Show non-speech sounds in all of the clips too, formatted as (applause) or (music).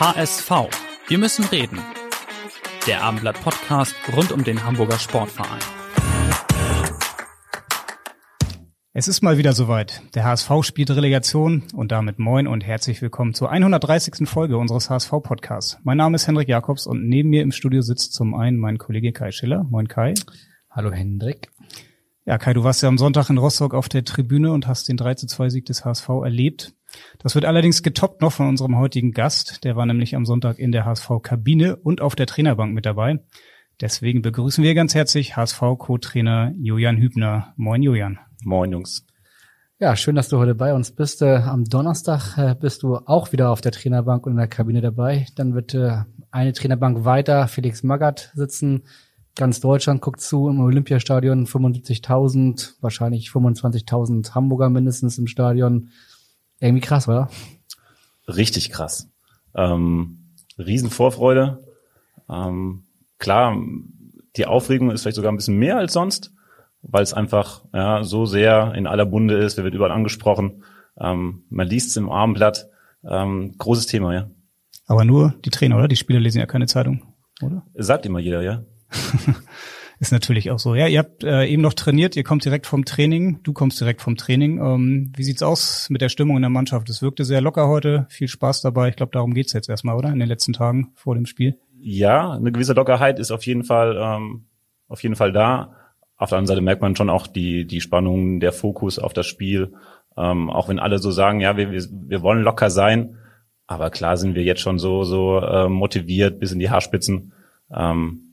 HSV. Wir müssen reden. Der Abendblatt Podcast rund um den Hamburger Sportverein. Es ist mal wieder soweit. Der HSV spielt Relegation und damit moin und herzlich willkommen zur 130. Folge unseres HSV Podcasts. Mein Name ist Hendrik Jakobs und neben mir im Studio sitzt zum einen mein Kollege Kai Schiller. Moin Kai. Hallo Hendrik. Ja, Kai, du warst ja am Sonntag in Rostock auf der Tribüne und hast den 3 zu 2 Sieg des HSV erlebt. Das wird allerdings getoppt noch von unserem heutigen Gast. Der war nämlich am Sonntag in der HSV-Kabine und auf der Trainerbank mit dabei. Deswegen begrüßen wir ganz herzlich HSV-Co-Trainer Julian Hübner. Moin, Julian. Moin, Jungs. Ja, schön, dass du heute bei uns bist. Äh, am Donnerstag äh, bist du auch wieder auf der Trainerbank und in der Kabine dabei. Dann wird äh, eine Trainerbank weiter Felix Magath sitzen. Ganz Deutschland guckt zu im Olympiastadion. 75.000, wahrscheinlich 25.000 Hamburger mindestens im Stadion. Irgendwie krass, oder? Richtig krass. Ähm, Riesenvorfreude. Ähm, klar, die Aufregung ist vielleicht sogar ein bisschen mehr als sonst, weil es einfach ja, so sehr in aller Bunde ist. Wir wird überall angesprochen. Ähm, man liest es im Armblatt. Ähm, großes Thema, ja. Aber nur die Trainer, oder? Die Spieler lesen ja keine Zeitung, oder? Sagt immer jeder, ja. (laughs) Ist natürlich auch so. Ja, ihr habt äh, eben noch trainiert, ihr kommt direkt vom Training, du kommst direkt vom Training. Ähm, wie sieht's aus mit der Stimmung in der Mannschaft? Es wirkte sehr locker heute, viel Spaß dabei. Ich glaube, darum geht's jetzt erstmal, oder? In den letzten Tagen vor dem Spiel. Ja, eine gewisse Lockerheit ist auf jeden Fall, ähm, auf jeden Fall da. Auf der anderen Seite merkt man schon auch die, die Spannung, der Fokus auf das Spiel. Ähm, auch wenn alle so sagen, ja, wir, wir, wir wollen locker sein. Aber klar sind wir jetzt schon so, so äh, motiviert bis in die Haarspitzen. Ähm,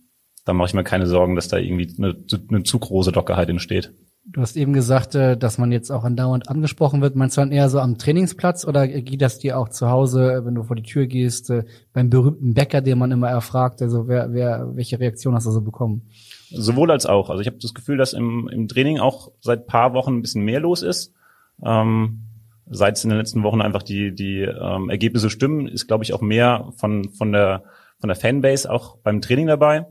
da mache ich mir keine Sorgen, dass da irgendwie eine, eine zu große Lockerheit entsteht. Du hast eben gesagt, äh, dass man jetzt auch andauernd angesprochen wird. Meinst du dann eher so am Trainingsplatz oder geht das dir auch zu Hause, wenn du vor die Tür gehst, äh, beim berühmten Bäcker, den man immer erfragt? Also wer, wer, welche Reaktion hast du so bekommen? Sowohl als auch. Also ich habe das Gefühl, dass im, im Training auch seit paar Wochen ein bisschen mehr los ist. Ähm, seit es in den letzten Wochen einfach die, die ähm, Ergebnisse stimmen, ist, glaube ich, auch mehr von, von, der, von der Fanbase auch beim Training dabei.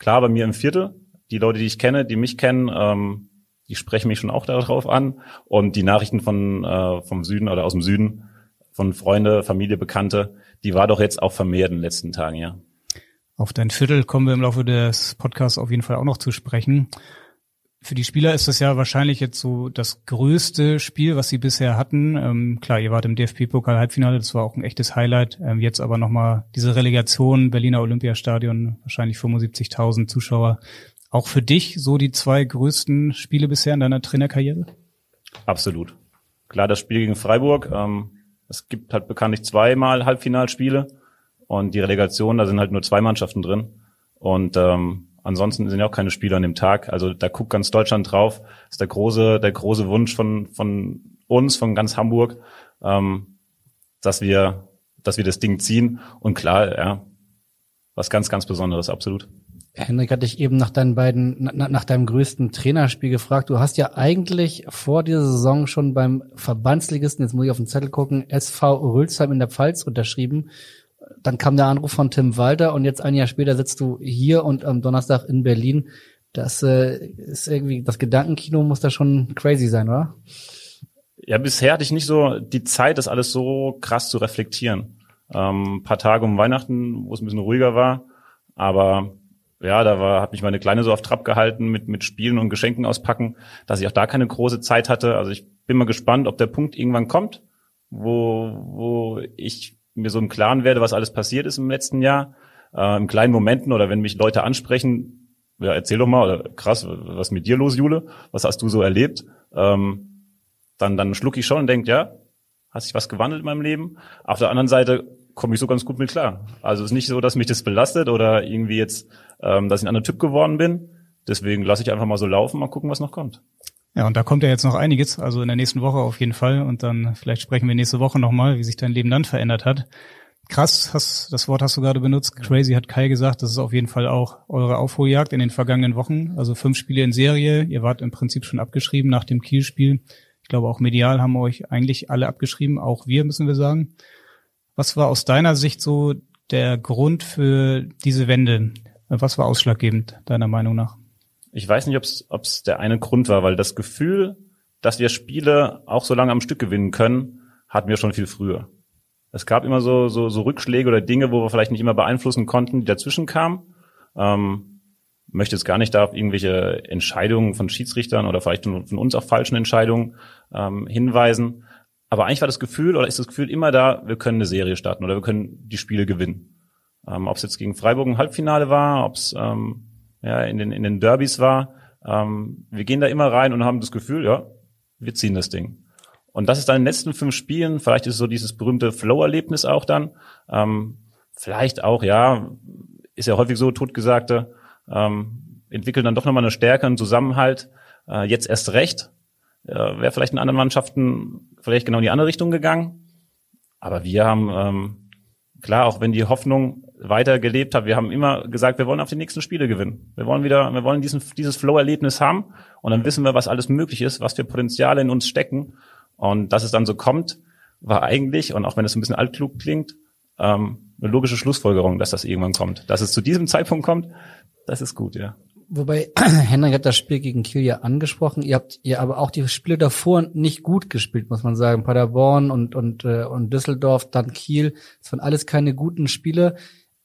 Klar, bei mir im Viertel, die Leute, die ich kenne, die mich kennen, ähm, die sprechen mich schon auch darauf an. Und die Nachrichten von äh, vom Süden oder aus dem Süden, von Freunde, Familie, Bekannte, die war doch jetzt auch vermehrt in den letzten Tagen, ja. Auf dein Viertel kommen wir im Laufe des Podcasts auf jeden Fall auch noch zu sprechen. Für die Spieler ist das ja wahrscheinlich jetzt so das größte Spiel, was sie bisher hatten. Ähm, klar, ihr wart im DFB-Pokal-Halbfinale, das war auch ein echtes Highlight. Ähm, jetzt aber nochmal diese Relegation, Berliner Olympiastadion, wahrscheinlich 75.000 Zuschauer. Auch für dich so die zwei größten Spiele bisher in deiner Trainerkarriere? Absolut. Klar, das Spiel gegen Freiburg. Ähm, es gibt halt bekanntlich zweimal Halbfinalspiele und die Relegation, da sind halt nur zwei Mannschaften drin. Und ähm, Ansonsten sind ja auch keine Spieler an dem Tag. Also da guckt ganz Deutschland drauf. Das ist der große, der große Wunsch von, von uns, von ganz Hamburg, ähm, dass wir, dass wir das Ding ziehen. Und klar, ja, was ganz, ganz Besonderes, absolut. Henrik hat dich eben nach deinen beiden, nach, nach deinem größten Trainerspiel gefragt. Du hast ja eigentlich vor dieser Saison schon beim Verbandsligisten, jetzt muss ich auf den Zettel gucken, SV Rülsheim in der Pfalz unterschrieben dann kam der Anruf von Tim Walter und jetzt ein Jahr später sitzt du hier und am Donnerstag in Berlin. Das äh, ist irgendwie, das Gedankenkino muss da schon crazy sein, oder? Ja, bisher hatte ich nicht so die Zeit, das alles so krass zu reflektieren. Ähm, ein paar Tage um Weihnachten, wo es ein bisschen ruhiger war, aber ja, da war, hat mich meine Kleine so auf Trab gehalten mit, mit Spielen und Geschenken auspacken, dass ich auch da keine große Zeit hatte. Also ich bin mal gespannt, ob der Punkt irgendwann kommt, wo, wo ich mir so im Klaren werde, was alles passiert ist im letzten Jahr, äh, in kleinen Momenten oder wenn mich Leute ansprechen, ja, erzähl doch mal, oder krass, was mit dir los, Jule? Was hast du so erlebt? Ähm, dann, dann schluck ich schon und denk, ja, hat sich was gewandelt in meinem Leben. Auf der anderen Seite komme ich so ganz gut mit klar. Also es ist nicht so, dass mich das belastet oder irgendwie jetzt, ähm, dass ich ein anderer Typ geworden bin. Deswegen lasse ich einfach mal so laufen, mal gucken, was noch kommt. Ja, und da kommt ja jetzt noch einiges, also in der nächsten Woche auf jeden Fall. Und dann vielleicht sprechen wir nächste Woche nochmal, wie sich dein Leben dann verändert hat. Krass, hast, das Wort hast du gerade benutzt. Crazy hat Kai gesagt, das ist auf jeden Fall auch eure Aufholjagd in den vergangenen Wochen. Also fünf Spiele in Serie. Ihr wart im Prinzip schon abgeschrieben nach dem Kiel-Spiel. Ich glaube, auch medial haben euch eigentlich alle abgeschrieben, auch wir, müssen wir sagen. Was war aus deiner Sicht so der Grund für diese Wende? Was war ausschlaggebend, deiner Meinung nach? Ich weiß nicht, ob es der eine Grund war, weil das Gefühl, dass wir Spiele auch so lange am Stück gewinnen können, hatten wir schon viel früher. Es gab immer so, so, so Rückschläge oder Dinge, wo wir vielleicht nicht immer beeinflussen konnten, die dazwischen kamen. Ähm, möchte jetzt gar nicht da auf irgendwelche Entscheidungen von Schiedsrichtern oder vielleicht von uns auch falschen Entscheidungen ähm, hinweisen. Aber eigentlich war das Gefühl oder ist das Gefühl immer da, wir können eine Serie starten oder wir können die Spiele gewinnen. Ähm, ob es jetzt gegen Freiburg ein Halbfinale war, ob es ähm, ja, in, den, in den Derbys war. Ähm, wir gehen da immer rein und haben das Gefühl, ja, wir ziehen das Ding. Und das ist dann in den letzten fünf Spielen, vielleicht ist es so dieses berühmte Flow-Erlebnis auch dann. Ähm, vielleicht auch, ja, ist ja häufig so, totgesagte, ähm, entwickeln dann doch nochmal eine Stärke, einen Zusammenhalt. Äh, jetzt erst recht. Äh, Wäre vielleicht in anderen Mannschaften vielleicht genau in die andere Richtung gegangen. Aber wir haben, ähm, klar, auch wenn die Hoffnung weiter gelebt hat, wir haben immer gesagt, wir wollen auf die nächsten Spiele gewinnen. Wir wollen wieder, wir wollen diesen, dieses Flow-Erlebnis haben und dann wissen wir, was alles möglich ist, was für Potenziale in uns stecken und dass es dann so kommt, war eigentlich, und auch wenn es ein bisschen altklug klingt, ähm, eine logische Schlussfolgerung, dass das irgendwann kommt. Dass es zu diesem Zeitpunkt kommt, das ist gut, ja. Wobei, (clears throat) Henrik hat das Spiel gegen Kiel ja angesprochen. Ihr habt ihr aber auch die Spiele davor nicht gut gespielt, muss man sagen. Paderborn und, und, äh, und Düsseldorf, dann Kiel. Das waren alles keine guten Spiele.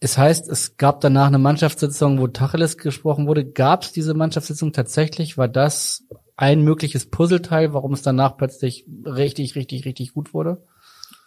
Es heißt, es gab danach eine Mannschaftssitzung, wo Tacheles gesprochen wurde. Gab es diese Mannschaftssitzung tatsächlich? War das ein mögliches Puzzleteil, warum es danach plötzlich richtig, richtig, richtig gut wurde?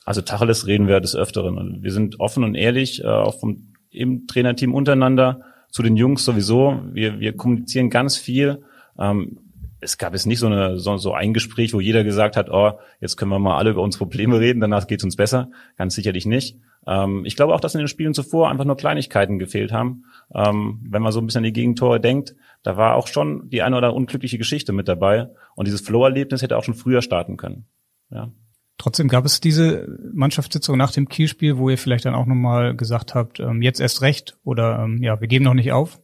Also Tacheles reden wir des Öfteren. Wir sind offen und ehrlich, äh, auch vom im Trainerteam untereinander, zu den Jungs sowieso. Wir, wir kommunizieren ganz viel. Ähm, es gab jetzt nicht so, eine, so, so ein Gespräch, wo jeder gesagt hat, oh, jetzt können wir mal alle über unsere Probleme reden, danach geht's uns besser. Ganz sicherlich nicht. Ähm, ich glaube auch, dass in den Spielen zuvor einfach nur Kleinigkeiten gefehlt haben. Ähm, wenn man so ein bisschen an die Gegentore denkt, da war auch schon die eine oder unglückliche Geschichte mit dabei. Und dieses Flow-Erlebnis hätte auch schon früher starten können. Ja. Trotzdem gab es diese Mannschaftssitzung nach dem Kielspiel, wo ihr vielleicht dann auch nochmal gesagt habt, ähm, jetzt erst recht oder ähm, ja, wir geben noch nicht auf?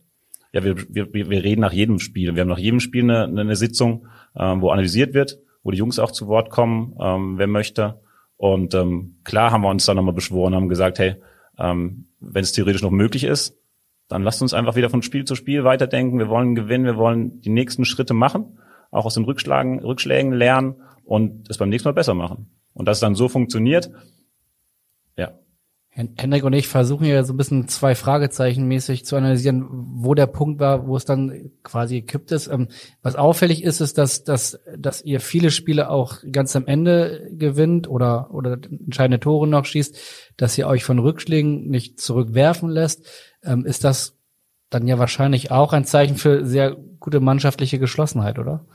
Ja, wir, wir, wir reden nach jedem Spiel. Wir haben nach jedem Spiel eine, eine Sitzung, ähm, wo analysiert wird, wo die Jungs auch zu Wort kommen, ähm, wer möchte. Und ähm, klar haben wir uns dann nochmal beschworen, haben gesagt, hey, ähm, wenn es theoretisch noch möglich ist, dann lasst uns einfach wieder von Spiel zu Spiel weiterdenken. Wir wollen gewinnen, wir wollen die nächsten Schritte machen, auch aus den Rückschlagen, Rückschlägen lernen und es beim nächsten Mal besser machen. Und dass es dann so funktioniert, ja. Hendrik und ich versuchen ja so ein bisschen zwei Fragezeichen mäßig zu analysieren, wo der Punkt war, wo es dann quasi gekippt ist. Ähm, was auffällig ist, ist, dass, dass, dass ihr viele Spiele auch ganz am Ende gewinnt oder, oder entscheidende Tore noch schießt, dass ihr euch von Rückschlägen nicht zurückwerfen lässt ähm, ist das dann ja wahrscheinlich auch ein Zeichen für sehr gute mannschaftliche Geschlossenheit, oder?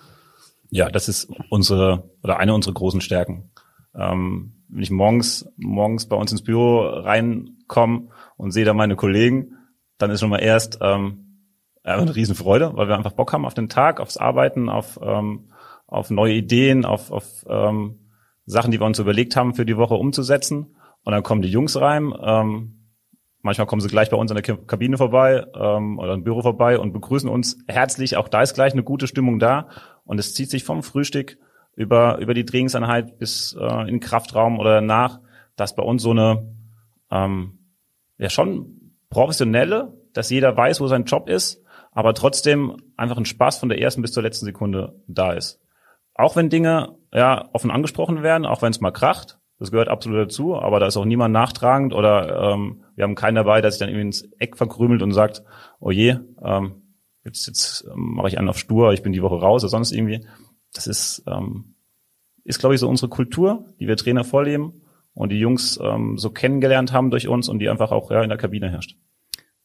Ja, das ist unsere oder eine unserer großen Stärken. Ähm, wenn ich morgens morgens bei uns ins Büro reinkomme und sehe da meine Kollegen, dann ist schon mal erst ähm, eine Riesenfreude, weil wir einfach Bock haben auf den Tag, aufs Arbeiten, auf ähm, auf neue Ideen, auf, auf ähm, Sachen, die wir uns überlegt haben für die Woche umzusetzen. Und dann kommen die Jungs rein. Ähm, Manchmal kommen sie gleich bei uns in der Kabine vorbei ähm, oder im Büro vorbei und begrüßen uns herzlich. Auch da ist gleich eine gute Stimmung da. Und es zieht sich vom Frühstück über, über die Trainingseinheit bis äh, in den Kraftraum oder nach, dass bei uns so eine ähm, ja schon professionelle, dass jeder weiß, wo sein Job ist, aber trotzdem einfach ein Spaß von der ersten bis zur letzten Sekunde da ist. Auch wenn Dinge ja offen angesprochen werden, auch wenn es mal kracht, das gehört absolut dazu, aber da ist auch niemand nachtragend oder ähm, wir haben keinen dabei, der sich dann irgendwie ins Eck verkrümelt und sagt, oh je, ähm, jetzt, jetzt ähm, mache ich einen auf stur, ich bin die Woche raus oder sonst irgendwie. Das ist, ähm, ist glaube ich, so unsere Kultur, die wir Trainer vorleben und die Jungs ähm, so kennengelernt haben durch uns und die einfach auch ja, in der Kabine herrscht.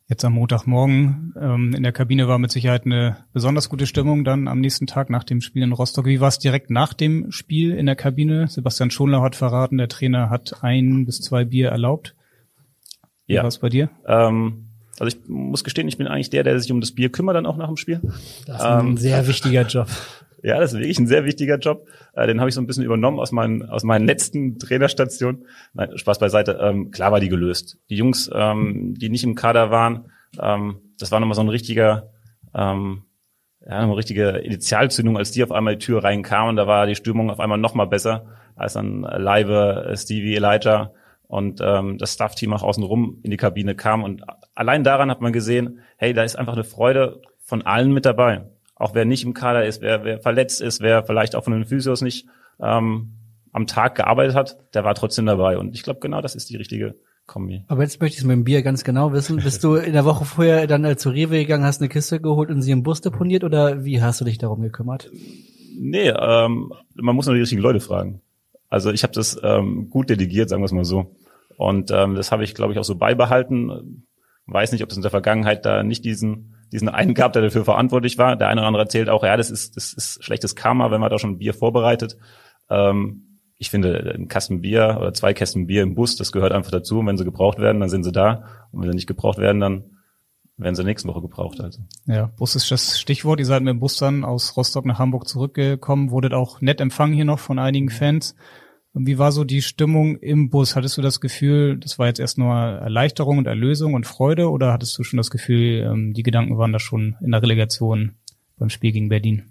Jetzt am Montagmorgen ähm, in der Kabine war mit Sicherheit eine besonders gute Stimmung dann am nächsten Tag nach dem Spiel in Rostock. Wie war es direkt nach dem Spiel in der Kabine? Sebastian Schonlau hat verraten, der Trainer hat ein bis zwei Bier erlaubt. Wie ja. war es bei dir? Ähm, also ich muss gestehen, ich bin eigentlich der, der sich um das Bier kümmert dann auch nach dem Spiel. Das ist ein ähm, sehr wichtiger Job. Ja, das ist wirklich ein sehr wichtiger Job. Äh, den habe ich so ein bisschen übernommen aus meinen, aus meinen letzten Trainerstationen. Nein, Spaß beiseite. Ähm, klar war die gelöst. Die Jungs, ähm, die nicht im Kader waren, ähm, das war nochmal so ein richtiger, ähm, ja, eine richtige Initialzündung, als die auf einmal die Tür reinkamen. Da war die Stimmung auf einmal nochmal besser, als dann Leibe, Stevie, Elijah und ähm, das Staff-Team auch außenrum in die Kabine kam. Und allein daran hat man gesehen, hey, da ist einfach eine Freude von allen mit dabei. Auch wer nicht im Kader ist, wer, wer verletzt ist, wer vielleicht auch von den Physios nicht ähm, am Tag gearbeitet hat, der war trotzdem dabei. Und ich glaube, genau das ist die richtige Kombi. Aber jetzt möchte ich es mit dem Bier ganz genau wissen. Bist du in der Woche vorher dann äh, zu Rewe gegangen, hast eine Kiste geholt und sie im Bus deponiert oder wie hast du dich darum gekümmert? Nee, ähm, man muss nur die richtigen Leute fragen. Also ich habe das ähm, gut delegiert, sagen wir es mal so. Und ähm, das habe ich, glaube ich, auch so beibehalten. Weiß nicht, ob es in der Vergangenheit da nicht diesen diesen einen gab, der dafür verantwortlich war. Der eine oder andere erzählt auch, ja, das ist das ist schlechtes Karma, wenn man da schon Bier vorbereitet. Ähm, ich finde, ein Kasten Bier oder zwei Kästen Bier im Bus, das gehört einfach dazu. Und wenn sie gebraucht werden, dann sind sie da. Und wenn sie nicht gebraucht werden, dann werden sie nächste Woche gebraucht. Also. Ja, Bus ist das Stichwort. Ihr seid mit dem Bus dann aus Rostock nach Hamburg zurückgekommen, wurdet auch nett empfangen hier noch von einigen Fans. Wie war so die Stimmung im Bus? Hattest du das Gefühl, das war jetzt erst nur Erleichterung und Erlösung und Freude oder hattest du schon das Gefühl, ähm, die Gedanken waren da schon in der Relegation beim Spiel gegen Berlin?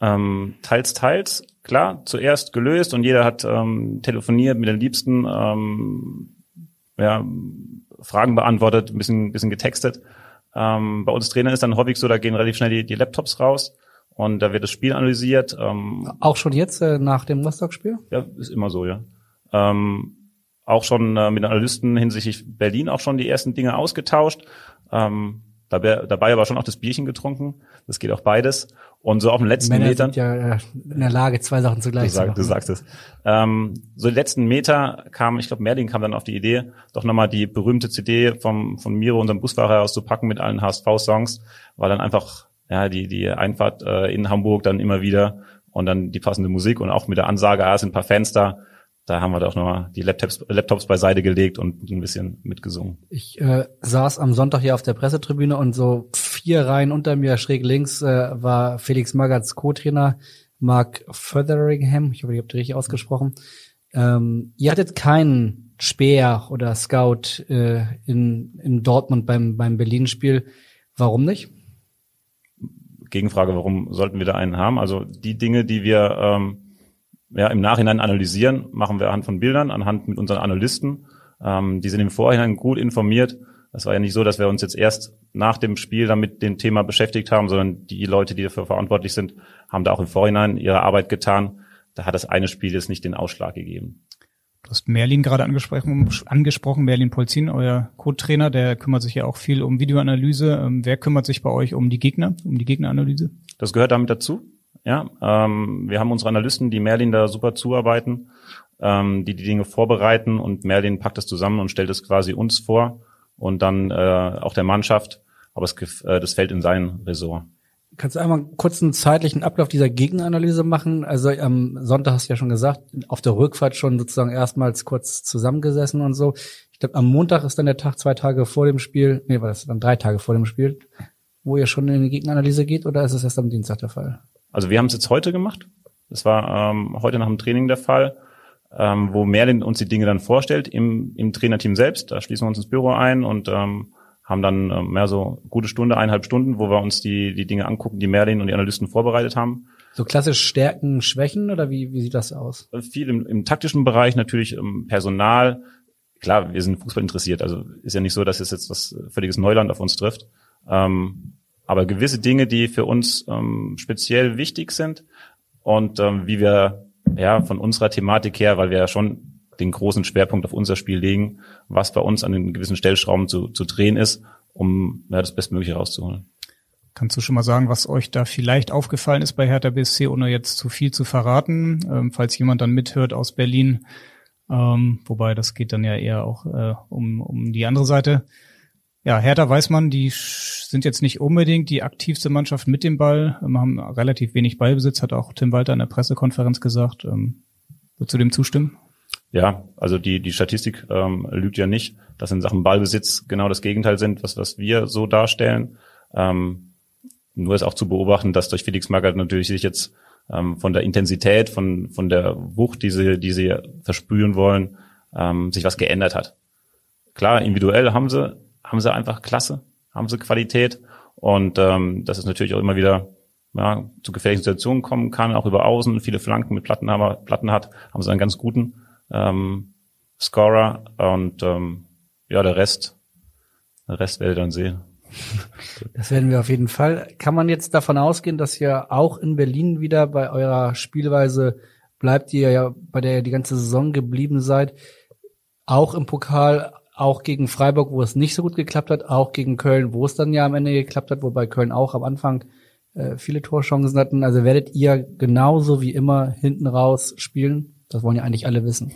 Ähm, teils, teils. Klar, zuerst gelöst und jeder hat ähm, telefoniert mit den Liebsten, ähm, ja, Fragen beantwortet, ein bisschen, bisschen getextet. Ähm, bei uns Trainer ist dann häufig so, da gehen relativ schnell die, die Laptops raus und da wird das Spiel analysiert. Ähm, auch schon jetzt äh, nach dem Rostock-Spiel? Ja, ist immer so, ja. Ähm, auch schon äh, mit den Analysten hinsichtlich Berlin auch schon die ersten Dinge ausgetauscht. Ähm, dabei, dabei aber schon auch das Bierchen getrunken. Das geht auch beides. Und so auf den letzten Männer Metern. Sind ja äh, in der Lage, zwei Sachen zugleich du, sag, zu machen. du sagst es. Ähm, so die letzten Meter kam, ich glaube, Merlin kam dann auf die Idee, doch nochmal die berühmte CD vom, von Miro, unserem Busfahrer, auszupacken mit allen HSV-Songs, weil dann einfach ja, die, die Einfahrt äh, in Hamburg dann immer wieder und dann die passende Musik und auch mit der Ansage, ah, es sind ein paar Fans da. Da haben wir doch nochmal die Laptops, Laptops beiseite gelegt und ein bisschen mitgesungen. Ich äh, saß am Sonntag hier auf der Pressetribüne und so vier Reihen unter mir schräg links äh, war Felix Magatz Co-Trainer Mark Featheringham. Ich hoffe, ich habe richtig ausgesprochen. Ähm, ihr hattet keinen Speer oder Scout äh, in, in Dortmund beim, beim Berlin-Spiel. Warum nicht? Gegenfrage, warum sollten wir da einen haben? Also die Dinge, die wir ähm, ja, im Nachhinein analysieren, machen wir anhand von Bildern, anhand mit unseren Analysten. Ähm, die sind im Vorhinein gut informiert. Es war ja nicht so, dass wir uns jetzt erst nach dem Spiel damit dem Thema beschäftigt haben, sondern die Leute, die dafür verantwortlich sind, haben da auch im Vorhinein ihre Arbeit getan. Da hat das eine Spiel jetzt nicht den Ausschlag gegeben. Du hast Merlin gerade angesprochen, angesprochen Merlin Polzin, euer Co-Trainer, der kümmert sich ja auch viel um Videoanalyse. Ähm, wer kümmert sich bei euch um die Gegner, um die Gegneranalyse? Das gehört damit dazu. Ja, ähm, wir haben unsere Analysten, die Merlin da super zuarbeiten, ähm, die die Dinge vorbereiten und Merlin packt das zusammen und stellt es quasi uns vor und dann äh, auch der Mannschaft. Aber es, äh, das fällt in sein Ressort. Kannst du einmal kurz einen zeitlichen Ablauf dieser Gegenanalyse machen? Also am Sonntag hast du ja schon gesagt, auf der Rückfahrt schon sozusagen erstmals kurz zusammengesessen und so. Ich glaube, am Montag ist dann der Tag zwei Tage vor dem Spiel, nee, war das dann drei Tage vor dem Spiel, wo ihr schon in die Gegenanalyse geht oder ist es erst am Dienstag der Fall? Also wir haben es jetzt heute gemacht. Das war ähm, heute nach dem Training der Fall, ähm, wo Merlin uns die Dinge dann vorstellt im, im Trainerteam selbst. Da schließen wir uns ins Büro ein und ähm, haben dann äh, mehr so gute Stunde, eineinhalb Stunden, wo wir uns die, die Dinge angucken, die Merlin und die Analysten vorbereitet haben. So klassisch Stärken, Schwächen oder wie, wie sieht das aus? Viel im, im taktischen Bereich, natürlich im Personal. Klar, wir sind Fußball interessiert, also ist ja nicht so, dass es jetzt was völliges Neuland auf uns trifft. Ähm, aber gewisse Dinge, die für uns ähm, speziell wichtig sind und ähm, wie wir ja von unserer Thematik her, weil wir ja schon den großen Schwerpunkt auf unser Spiel legen, was bei uns an den gewissen Stellschrauben zu, zu drehen ist, um ja, das Bestmögliche rauszuholen. Kannst du schon mal sagen, was euch da vielleicht aufgefallen ist bei Hertha BSC, ohne jetzt zu viel zu verraten, ähm, falls jemand dann mithört aus Berlin, ähm, wobei das geht dann ja eher auch äh, um, um die andere Seite. Ja, Hertha weiß man, die sind jetzt nicht unbedingt die aktivste Mannschaft mit dem Ball, ähm, haben relativ wenig Ballbesitz, hat auch Tim Walter in der Pressekonferenz gesagt. Ähm, würdest du dem zustimmen? Ja, also die, die Statistik ähm, lügt ja nicht, dass in Sachen Ballbesitz genau das Gegenteil sind, was, was wir so darstellen. Ähm, nur ist auch zu beobachten, dass durch Felix Magath natürlich sich jetzt ähm, von der Intensität, von, von der Wucht, die sie, die sie versprühen wollen, ähm, sich was geändert hat. Klar, individuell haben sie, haben sie einfach Klasse, haben sie Qualität und ähm, das ist natürlich auch immer wieder ja, zu gefährlichen Situationen kommen kann, auch über Außen, viele Flanken mit Platten, haben, Platten hat, haben sie einen ganz guten ähm, Scorer und ähm, ja, der Rest, der Rest werdet ihr dann sehen. (laughs) Das werden wir auf jeden Fall. Kann man jetzt davon ausgehen, dass ihr auch in Berlin wieder bei eurer Spielweise bleibt, die ihr ja bei der ihr die ganze Saison geblieben seid, auch im Pokal, auch gegen Freiburg, wo es nicht so gut geklappt hat, auch gegen Köln, wo es dann ja am Ende geklappt hat, wobei Köln auch am Anfang äh, viele Torchancen hatten. Also werdet ihr genauso wie immer hinten raus spielen? Das wollen ja eigentlich alle wissen.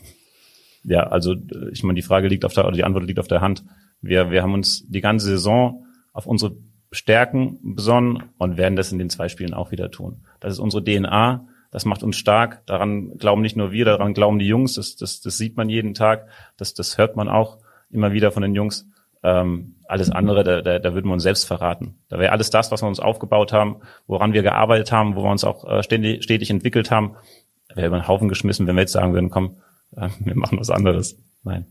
Ja, also ich meine, die Frage liegt auf der, oder die Antwort liegt auf der Hand. Wir, wir haben uns die ganze Saison auf unsere Stärken besonnen und werden das in den zwei Spielen auch wieder tun. Das ist unsere DNA, das macht uns stark. Daran glauben nicht nur wir, daran glauben die Jungs. Das, das, das sieht man jeden Tag. Das, das hört man auch immer wieder von den Jungs. Ähm, alles andere, da, da, da würden wir uns selbst verraten. Da wäre alles das, was wir uns aufgebaut haben, woran wir gearbeitet haben, wo wir uns auch äh, ständig, stetig entwickelt haben, wäre über den Haufen geschmissen, wenn wir jetzt sagen würden, komm, äh, wir machen was anderes. Nein.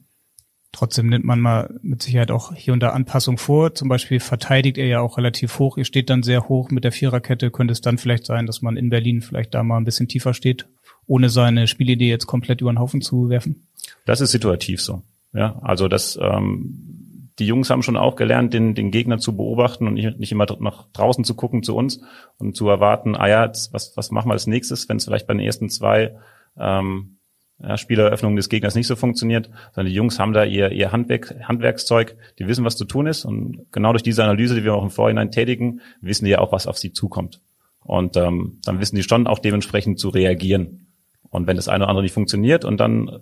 Trotzdem nimmt man mal mit Sicherheit auch hier und da Anpassung vor. Zum Beispiel verteidigt er ja auch relativ hoch. Ihr steht dann sehr hoch mit der Viererkette. Könnte es dann vielleicht sein, dass man in Berlin vielleicht da mal ein bisschen tiefer steht, ohne seine Spielidee jetzt komplett über den Haufen zu werfen? Das ist situativ so. Ja, also das, ähm, die Jungs haben schon auch gelernt, den, den Gegner zu beobachten und nicht, nicht immer nach draußen zu gucken zu uns und zu erwarten, ah ja, jetzt, was, was machen wir als nächstes, wenn es vielleicht bei den ersten zwei ähm, ja, Spieleröffnung des Gegners nicht so funktioniert, sondern die Jungs haben da ihr, ihr Handwerk, Handwerkszeug, die wissen, was zu tun ist und genau durch diese Analyse, die wir auch im Vorhinein tätigen, wissen die ja auch, was auf sie zukommt. Und ähm, dann wissen die schon auch dementsprechend zu reagieren. Und wenn das eine oder andere nicht funktioniert und dann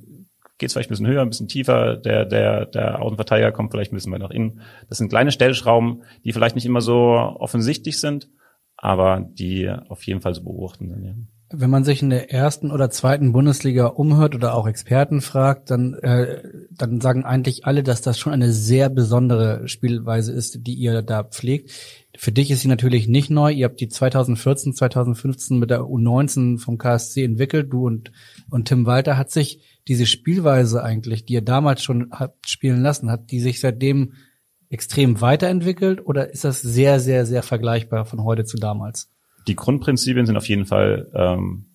geht es vielleicht ein bisschen höher, ein bisschen tiefer, der, der, der Außenverteidiger kommt vielleicht ein bisschen weiter nach innen. Das sind kleine Stellschrauben, die vielleicht nicht immer so offensichtlich sind, aber die auf jeden Fall so beobachten sind. Ja. Wenn man sich in der ersten oder zweiten Bundesliga umhört oder auch Experten fragt, dann, äh, dann sagen eigentlich alle, dass das schon eine sehr besondere Spielweise ist, die ihr da pflegt. Für dich ist sie natürlich nicht neu. Ihr habt die 2014, 2015 mit der U19 vom KSC entwickelt. Du und, und Tim Walter hat sich diese Spielweise eigentlich, die ihr damals schon habt spielen lassen, hat die sich seitdem extrem weiterentwickelt oder ist das sehr, sehr, sehr vergleichbar von heute zu damals? die Grundprinzipien sind auf jeden Fall ähm,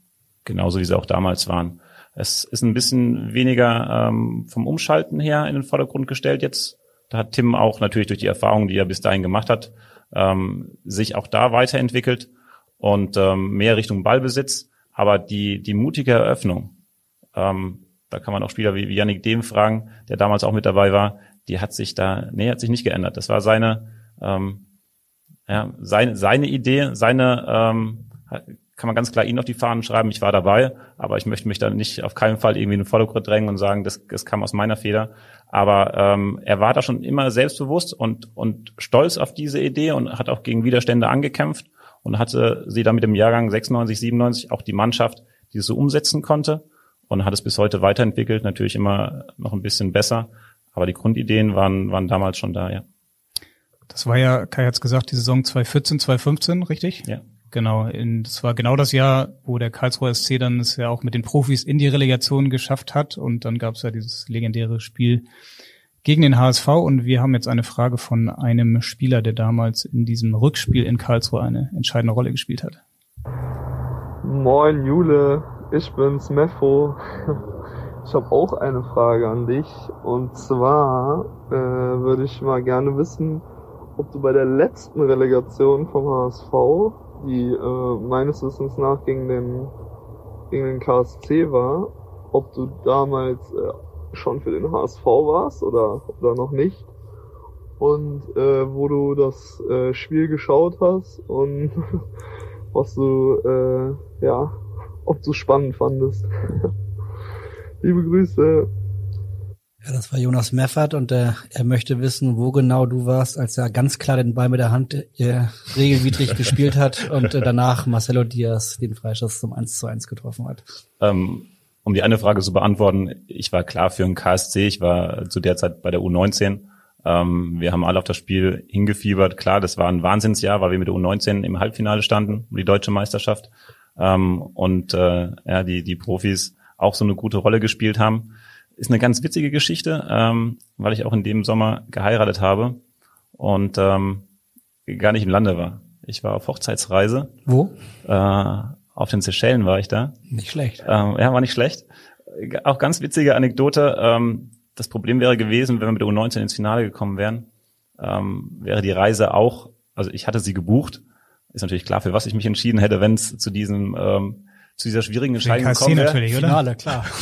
genauso, wie sie auch damals waren. Es ist ein bisschen weniger ähm, vom Umschalten her in den Vordergrund gestellt jetzt. Da hat Tim auch natürlich durch die Erfahrungen, die er bis dahin gemacht hat, ähm, sich auch da weiterentwickelt und ähm, mehr Richtung Ballbesitz. Aber die, die mutige Eröffnung, ähm, da kann man auch Spieler wie, wie Yannick Dehm fragen, der damals auch mit dabei war, die hat sich da, nee, hat sich nicht geändert. Das war seine, ähm, ja, seine, seine Idee, seine, ähm, kann man ganz klar ihn auf die Fahnen schreiben, ich war dabei, aber ich möchte mich da nicht auf keinen Fall irgendwie in den Vordergrund drängen und sagen, das, das kam aus meiner Feder. Aber ähm, er war da schon immer selbstbewusst und, und stolz auf diese Idee und hat auch gegen Widerstände angekämpft und hatte sie dann mit dem Jahrgang 96, 97 auch die Mannschaft, die es so umsetzen konnte und hat es bis heute weiterentwickelt, natürlich immer noch ein bisschen besser. Aber die Grundideen waren, waren damals schon da, ja. Das war ja, Kai hat's gesagt, die Saison 2014, 2015, richtig? Ja. Genau, in, das war genau das Jahr, wo der Karlsruher SC dann es ja auch mit den Profis in die Relegation geschafft hat und dann gab's ja dieses legendäre Spiel gegen den HSV und wir haben jetzt eine Frage von einem Spieler, der damals in diesem Rückspiel in Karlsruhe eine entscheidende Rolle gespielt hat. Moin Jule, ich bin's Meffo. Ich habe auch eine Frage an dich und zwar äh, würde ich mal gerne wissen, ob du bei der letzten Relegation vom HSV, die äh, meines Wissens nach gegen den, gegen den KSC war, ob du damals äh, schon für den HSV warst oder, oder noch nicht. Und äh, wo du das äh, Spiel geschaut hast und (laughs) was du, äh, ja, ob du spannend fandest. Liebe Grüße. Ja, das war Jonas Meffert und äh, er möchte wissen, wo genau du warst, als er ganz klar den Ball mit der Hand äh, regelwidrig (laughs) gespielt hat und äh, danach Marcelo Diaz den Freischuss zum 1 zu 1 getroffen hat. Ähm, um die eine Frage zu beantworten, ich war klar für einen KSC, ich war zu der Zeit bei der U19. Ähm, wir haben alle auf das Spiel hingefiebert. Klar, das war ein Wahnsinnsjahr, weil wir mit der U19 im Halbfinale standen, um die deutsche Meisterschaft. Ähm, und äh, ja, die, die Profis auch so eine gute Rolle gespielt haben. Ist eine ganz witzige Geschichte, ähm, weil ich auch in dem Sommer geheiratet habe und ähm, gar nicht im Lande war. Ich war auf Hochzeitsreise. Wo? Äh, auf den Seychellen war ich da. Nicht schlecht. Ähm, ja, war nicht schlecht. Auch ganz witzige Anekdote. Ähm, das Problem wäre gewesen, wenn wir mit der U19 ins Finale gekommen wären, ähm, wäre die Reise auch, also ich hatte sie gebucht. Ist natürlich klar, für was ich mich entschieden hätte, wenn es zu diesem ähm, zu dieser schwierigen Entscheidung gekommen wäre. natürlich, oder? Finale, klar. (laughs)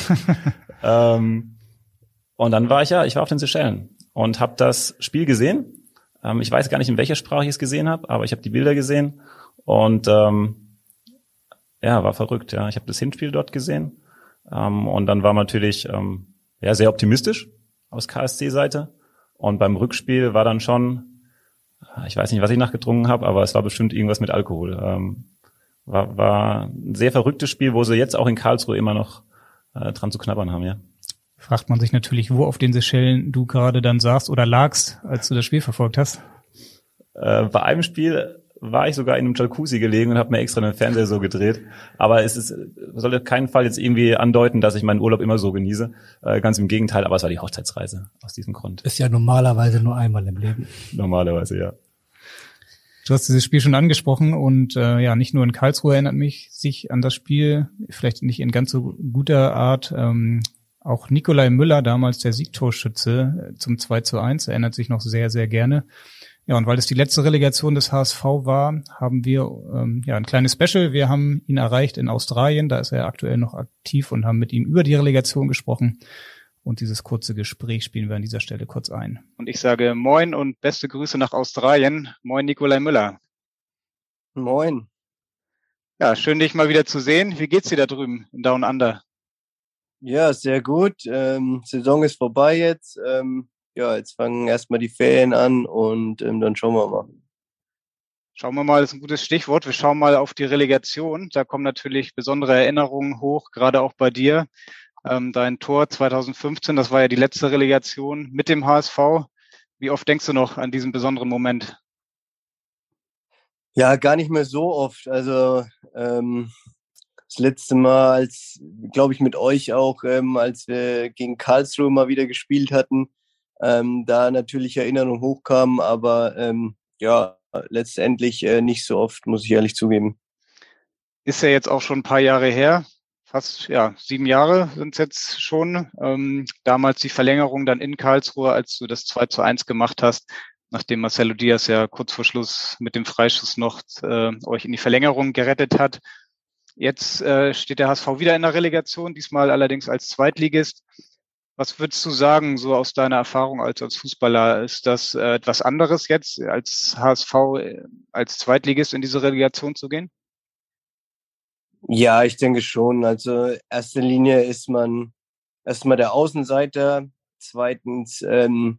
Ähm, und dann war ich ja, ich war auf den Seychellen und habe das Spiel gesehen. Ähm, ich weiß gar nicht, in welcher Sprache ich es gesehen habe, aber ich habe die Bilder gesehen und ähm, ja, war verrückt. Ja, ich habe das Hinspiel dort gesehen ähm, und dann war man natürlich ähm, ja sehr optimistisch aus KSC-Seite und beim Rückspiel war dann schon, ich weiß nicht, was ich nachgetrunken habe, aber es war bestimmt irgendwas mit Alkohol. Ähm, war, war ein sehr verrücktes Spiel, wo sie jetzt auch in Karlsruhe immer noch äh, dran zu knabbern haben, ja. Fragt man sich natürlich, wo auf den Seychellen du gerade dann saßt oder lagst, als du das Spiel verfolgt hast. Äh, bei einem Spiel war ich sogar in einem Jacuzzi gelegen und habe mir extra den Fernseher so gedreht. Aber es ist, soll auf keinen Fall jetzt irgendwie andeuten, dass ich meinen Urlaub immer so genieße. Äh, ganz im Gegenteil, aber es war die Hochzeitsreise aus diesem Grund. Ist ja normalerweise nur einmal im Leben. Normalerweise, ja. Du hast dieses Spiel schon angesprochen und äh, ja, nicht nur in Karlsruhe erinnert mich sich an das Spiel, vielleicht nicht in ganz so guter Art. Ähm, auch Nikolai Müller, damals der Siegtorschütze äh, zum 2 zu 1, erinnert sich noch sehr, sehr gerne. Ja, und weil es die letzte Relegation des HSV war, haben wir ähm, ja ein kleines Special. Wir haben ihn erreicht in Australien, da ist er aktuell noch aktiv und haben mit ihm über die Relegation gesprochen. Und dieses kurze Gespräch spielen wir an dieser Stelle kurz ein. Und ich sage Moin und beste Grüße nach Australien. Moin, Nikolai Müller. Moin. Ja, schön dich mal wieder zu sehen. Wie geht's dir da drüben in Down Under? Ja, sehr gut. Ähm, Saison ist vorbei jetzt. Ähm, ja, jetzt fangen erstmal die Ferien an und ähm, dann schauen wir mal. Schauen wir mal, das ist ein gutes Stichwort. Wir schauen mal auf die Relegation. Da kommen natürlich besondere Erinnerungen hoch, gerade auch bei dir. Ähm, dein Tor 2015, das war ja die letzte Relegation mit dem HSV. Wie oft denkst du noch an diesen besonderen Moment? Ja, gar nicht mehr so oft. Also ähm, das letzte Mal, als glaube ich mit euch auch, ähm, als wir gegen Karlsruhe mal wieder gespielt hatten, ähm, da natürlich Erinnerungen hochkamen, aber ähm, ja, letztendlich äh, nicht so oft, muss ich ehrlich zugeben. Ist ja jetzt auch schon ein paar Jahre her. Fast ja, sieben Jahre sind es jetzt schon. Ähm, damals die Verlängerung dann in Karlsruhe, als du das 2 zu 1 gemacht hast, nachdem Marcelo Diaz ja kurz vor Schluss mit dem Freischuss noch äh, euch in die Verlängerung gerettet hat. Jetzt äh, steht der HSV wieder in der Relegation, diesmal allerdings als Zweitligist. Was würdest du sagen, so aus deiner Erfahrung als, als Fußballer? Ist das äh, etwas anderes jetzt, als HSV äh, als Zweitligist in diese Relegation zu gehen? Ja, ich denke schon. Also erster Linie ist man erstmal der Außenseiter. Zweitens ähm,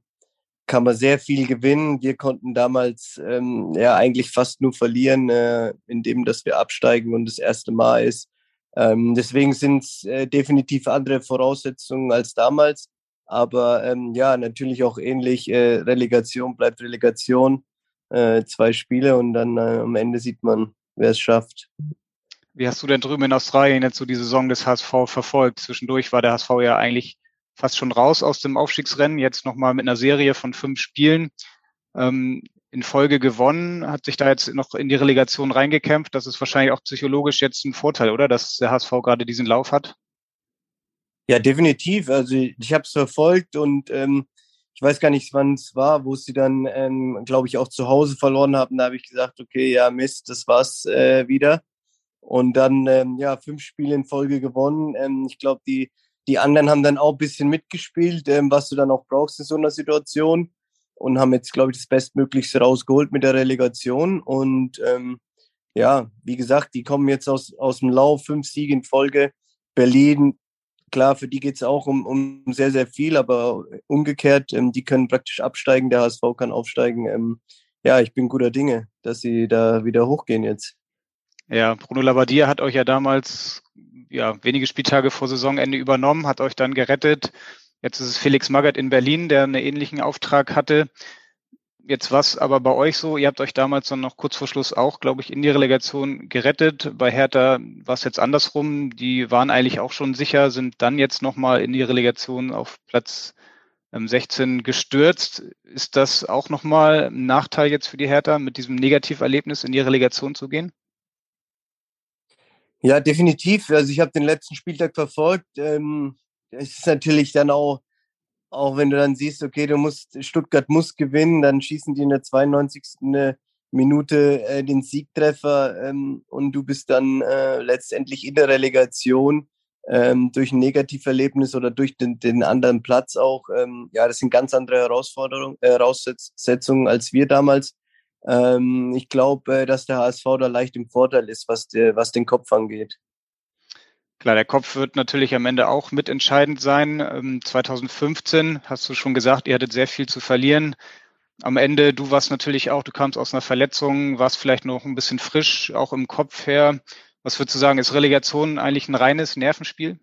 kann man sehr viel gewinnen. Wir konnten damals ähm, ja eigentlich fast nur verlieren, äh, indem dass wir absteigen und das erste Mal ist. Ähm, deswegen sind es äh, definitiv andere Voraussetzungen als damals. Aber ähm, ja, natürlich auch ähnlich. Äh, Relegation bleibt Relegation. Äh, zwei Spiele und dann äh, am Ende sieht man, wer es schafft. Wie hast du denn drüben in Australien jetzt so die Saison des HSV verfolgt? Zwischendurch war der HSV ja eigentlich fast schon raus aus dem Aufstiegsrennen, jetzt nochmal mit einer Serie von fünf Spielen. Ähm, in Folge gewonnen, hat sich da jetzt noch in die Relegation reingekämpft. Das ist wahrscheinlich auch psychologisch jetzt ein Vorteil, oder? Dass der HSV gerade diesen Lauf hat. Ja, definitiv. Also ich habe es verfolgt und ähm, ich weiß gar nicht, wann es war, wo sie dann, ähm, glaube ich, auch zu Hause verloren haben. Da habe ich gesagt, okay, ja, Mist, das war's äh, wieder. Und dann, ähm, ja, fünf Spiele in Folge gewonnen. Ähm, ich glaube, die, die anderen haben dann auch ein bisschen mitgespielt, ähm, was du dann auch brauchst in so einer Situation und haben jetzt, glaube ich, das Bestmöglichste rausgeholt mit der Relegation. Und ähm, ja, wie gesagt, die kommen jetzt aus, aus dem Lauf, fünf Siege in Folge. Berlin, klar, für die geht es auch um, um sehr, sehr viel, aber umgekehrt, ähm, die können praktisch absteigen, der HSV kann aufsteigen. Ähm, ja, ich bin guter Dinge, dass sie da wieder hochgehen jetzt. Ja, Bruno Labbadia hat euch ja damals ja, wenige Spieltage vor Saisonende übernommen, hat euch dann gerettet. Jetzt ist es Felix Magath in Berlin, der einen ähnlichen Auftrag hatte. Jetzt was aber bei euch so, ihr habt euch damals dann noch kurz vor Schluss auch, glaube ich, in die Relegation gerettet. Bei Hertha war es jetzt andersrum. Die waren eigentlich auch schon sicher, sind dann jetzt nochmal in die Relegation auf Platz 16 ähm, gestürzt. Ist das auch nochmal ein Nachteil jetzt für die Hertha, mit diesem Negativerlebnis in die Relegation zu gehen? Ja, definitiv. Also ich habe den letzten Spieltag verfolgt. Ähm, es ist natürlich dann auch auch wenn du dann siehst, okay, du musst, Stuttgart muss gewinnen, dann schießen die in der 92. Minute äh, den Siegtreffer ähm, und du bist dann äh, letztendlich in der Relegation ähm, durch ein Negativerlebnis oder durch den, den anderen Platz auch. Ähm, ja, das sind ganz andere Herausforderungen, äh, Voraussetzungen als wir damals. Ähm, ich glaube, äh, dass der HSV da leicht im Vorteil ist, was, der, was den Kopf angeht. Klar, der Kopf wird natürlich am Ende auch mitentscheidend sein. 2015 ähm, hast du schon gesagt, ihr hattet sehr viel zu verlieren. Am Ende, du warst natürlich auch, du kamst aus einer Verletzung, warst vielleicht noch ein bisschen frisch, auch im Kopf her. Was würdest du sagen, ist Relegation eigentlich ein reines Nervenspiel?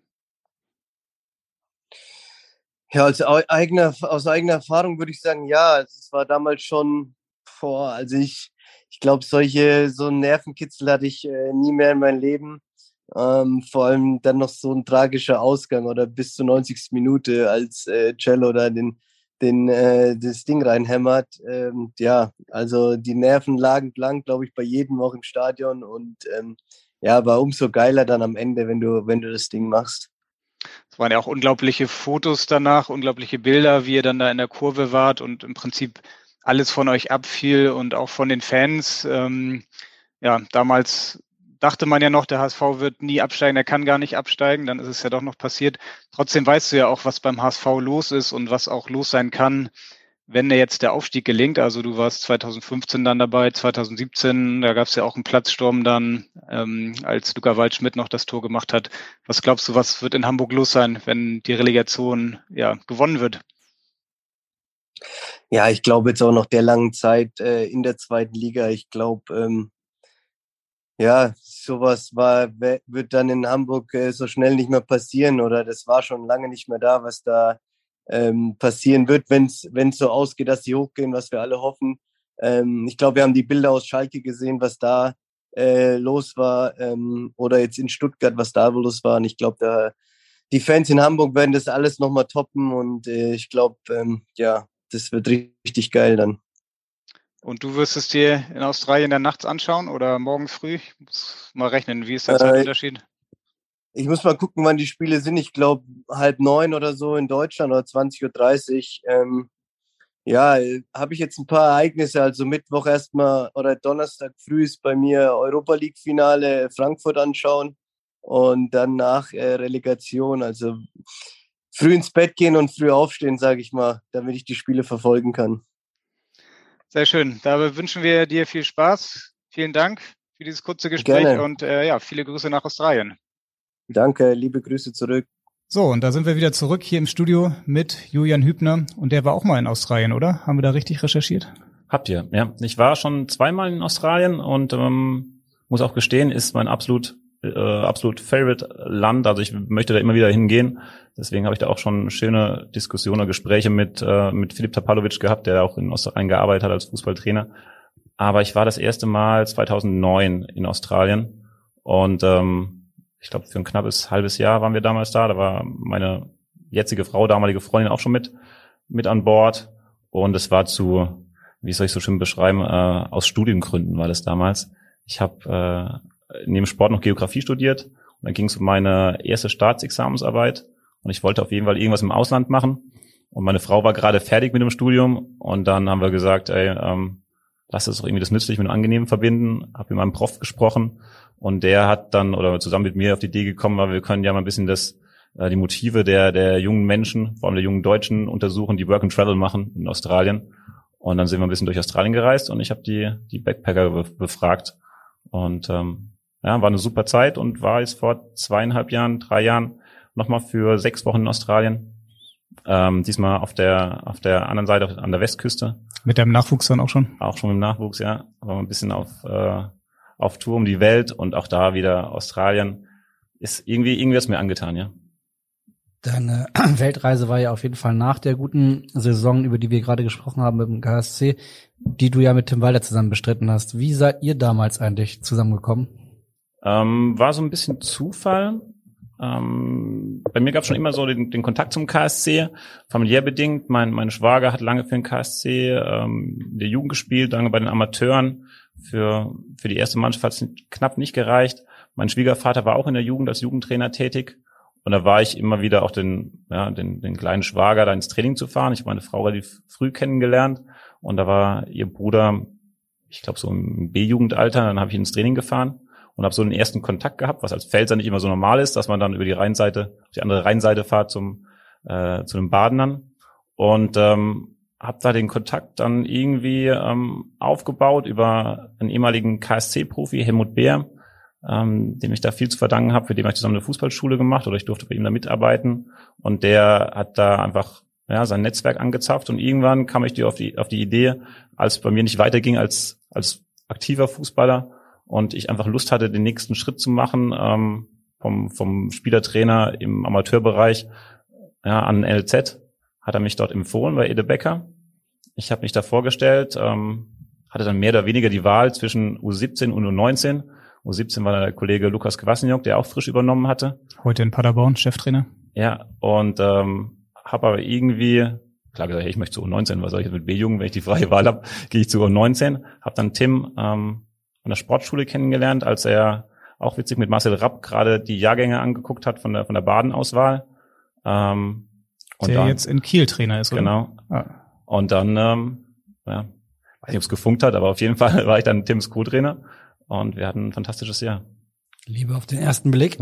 Ja, als eigener, aus eigener Erfahrung würde ich sagen, ja. Es war damals schon vor, also ich, ich glaube, solche, so einen Nervenkitzel hatte ich äh, nie mehr in meinem Leben. Ähm, vor allem dann noch so ein tragischer Ausgang oder bis zur 90. Minute, als äh, Cello da den, den, äh, das Ding reinhämmert. Ähm, ja, also die Nerven lagen blank, glaube ich, bei jedem auch im Stadion und ähm, ja, war umso geiler dann am Ende, wenn du, wenn du das Ding machst. Es waren ja auch unglaubliche Fotos danach, unglaubliche Bilder, wie ihr dann da in der Kurve wart und im Prinzip alles von euch abfiel und auch von den Fans. Ähm, ja, damals dachte man ja noch, der HSV wird nie absteigen, er kann gar nicht absteigen, dann ist es ja doch noch passiert. Trotzdem weißt du ja auch, was beim HSV los ist und was auch los sein kann, wenn der jetzt der Aufstieg gelingt. Also du warst 2015 dann dabei, 2017, da gab es ja auch einen Platzsturm dann, ähm, als Luca Waldschmidt noch das Tor gemacht hat. Was glaubst du, was wird in Hamburg los sein, wenn die Relegation ja gewonnen wird? Ja, ich glaube jetzt auch noch der langen Zeit äh, in der zweiten Liga. Ich glaube, ähm, ja, sowas war, wird dann in Hamburg äh, so schnell nicht mehr passieren oder das war schon lange nicht mehr da, was da ähm, passieren wird, wenn es so ausgeht, dass sie hochgehen, was wir alle hoffen. Ähm, ich glaube, wir haben die Bilder aus Schalke gesehen, was da äh, los war ähm, oder jetzt in Stuttgart, was da los war. Und ich glaube, die Fans in Hamburg werden das alles nochmal toppen und äh, ich glaube, ähm, ja, das wird richtig geil dann. Und du wirst es dir in Australien dann nachts anschauen oder morgen früh? Ich muss mal rechnen, wie ist der Zeitunterschied? Äh, ich muss mal gucken, wann die Spiele sind. Ich glaube halb neun oder so in Deutschland oder 20.30 Uhr. Ähm, ja, habe ich jetzt ein paar Ereignisse. Also Mittwoch erstmal oder Donnerstag früh ist bei mir Europa League Finale Frankfurt anschauen und dann nach äh, Relegation. Also früh ins Bett gehen und früh aufstehen, sage ich mal, damit ich die Spiele verfolgen kann. Sehr schön. Da wünschen wir dir viel Spaß. Vielen Dank für dieses kurze Gespräch Gerne. und äh, ja, viele Grüße nach Australien. Danke, liebe Grüße zurück. So, und da sind wir wieder zurück hier im Studio mit Julian Hübner. Und der war auch mal in Australien, oder? Haben wir da richtig recherchiert? Habt ihr, ja. Ich war schon zweimal in Australien und ähm, muss auch gestehen, ist mein absolut äh, absolut Favorite Land. Also ich möchte da immer wieder hingehen. Deswegen habe ich da auch schon schöne Diskussionen, Gespräche mit, äh, mit Filip Tapalovic gehabt, der auch in Australien gearbeitet hat als Fußballtrainer. Aber ich war das erste Mal 2009 in Australien und ähm, ich glaube für ein knappes halbes Jahr waren wir damals da. Da war meine jetzige Frau, damalige Freundin auch schon mit mit an Bord und es war zu, wie soll ich so schön beschreiben, äh, aus Studiengründen war das damals. Ich habe äh, neben Sport noch Geografie studiert und dann ging es um meine erste Staatsexamensarbeit und ich wollte auf jeden Fall irgendwas im Ausland machen. Und meine Frau war gerade fertig mit dem Studium und dann haben wir gesagt, ey, ähm, lass das doch irgendwie das Nützliche mit dem Angenehmen verbinden. Hab mit meinem Prof gesprochen und der hat dann oder zusammen mit mir auf die Idee gekommen, weil wir können ja mal ein bisschen das äh, die Motive der der jungen Menschen, vor allem der jungen Deutschen untersuchen, die Work and Travel machen in Australien. Und dann sind wir ein bisschen durch Australien gereist und ich habe die die Backpacker befragt und ähm, ja, war eine super Zeit und war jetzt vor zweieinhalb Jahren, drei Jahren nochmal für sechs Wochen in Australien. Ähm, diesmal auf der auf der anderen Seite an der Westküste. Mit deinem Nachwuchs dann auch schon? Auch schon mit dem Nachwuchs, ja. Aber ein bisschen auf äh, auf Tour um die Welt und auch da wieder Australien ist irgendwie irgendwie ist mir angetan, ja. Deine (clears throat) Weltreise war ja auf jeden Fall nach der guten Saison, über die wir gerade gesprochen haben mit dem KSC, die du ja mit Tim Walter zusammen bestritten hast. Wie seid ihr damals eigentlich zusammengekommen? Ähm, war so ein bisschen Zufall. Ähm, bei mir gab es schon immer so den, den, Kontakt zum KSC, familiär bedingt. Mein, mein Schwager hat lange für den KSC ähm, in der Jugend gespielt, lange bei den Amateuren. Für, für die erste Mannschaft hat es knapp nicht gereicht. Mein Schwiegervater war auch in der Jugend als Jugendtrainer tätig. Und da war ich immer wieder auch den, ja, den, den kleinen Schwager da ins Training zu fahren. Ich habe meine Frau relativ früh kennengelernt und da war ihr Bruder, ich glaube so im B-Jugendalter, dann habe ich ihn ins Training gefahren und habe so den ersten Kontakt gehabt, was als Pfälzer nicht immer so normal ist, dass man dann über die Rheinseite, die andere Rheinseite fahrt zum äh, zu den Badenern und ähm, habe da den Kontakt dann irgendwie ähm, aufgebaut über einen ehemaligen KSC-Profi, Helmut Beer, ähm, dem ich da viel zu verdanken habe, für den habe ich zusammen eine Fußballschule gemacht oder ich durfte bei ihm da mitarbeiten. Und der hat da einfach ja, sein Netzwerk angezapft. Und irgendwann kam ich dir auf die auf die Idee, als es bei mir nicht weiterging als als aktiver Fußballer und ich einfach Lust hatte, den nächsten Schritt zu machen ähm, vom vom Spielertrainer im Amateurbereich ja, an LZ hat er mich dort empfohlen bei Ede Becker. Ich habe mich da vorgestellt, ähm, hatte dann mehr oder weniger die Wahl zwischen U17 und U19 U17 war der Kollege Lukas Kwasniok, der auch frisch übernommen hatte. Heute in Paderborn, Cheftrainer. Ja, und ähm, habe aber irgendwie, klar gesagt, hey, ich möchte zu U19, was soll ich jetzt mit B-Jugend, wenn ich die freie Wahl habe, gehe ich zu U19. Habe dann Tim ähm, an der Sportschule kennengelernt, als er auch witzig mit Marcel Rapp gerade die Jahrgänge angeguckt hat von der von der Badenauswahl. Ähm, und der dann, jetzt in Kiel Trainer ist, oder? Genau. Ah. Und dann, ähm, ja, weiß nicht, ob es gefunkt hat, aber auf jeden (laughs) Fall war ich dann Tims Co-Trainer und wir hatten ein fantastisches Jahr. Liebe auf den ersten Blick.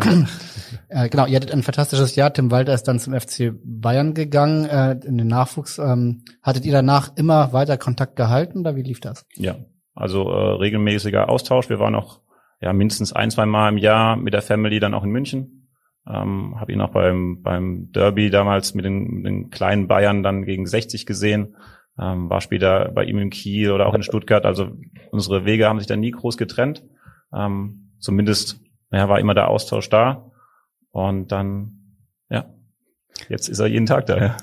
(laughs) äh, genau, ihr hattet ein fantastisches Jahr. Tim Walter ist dann zum FC Bayern gegangen, äh, in den Nachwuchs. Ähm, hattet ihr danach immer weiter Kontakt gehalten oder wie lief das? Ja, also äh, regelmäßiger Austausch. Wir waren noch ja mindestens ein, zwei Mal im Jahr mit der Family dann auch in München. Ähm, Habe ihn auch beim, beim Derby damals mit den, mit den kleinen Bayern dann gegen 60 gesehen ähm, war später bei ihm in Kiel oder auch in Stuttgart. Also unsere Wege haben sich da nie groß getrennt. Ähm, zumindest ja, war immer der Austausch da. Und dann, jetzt ist er jeden Tag da. Ja.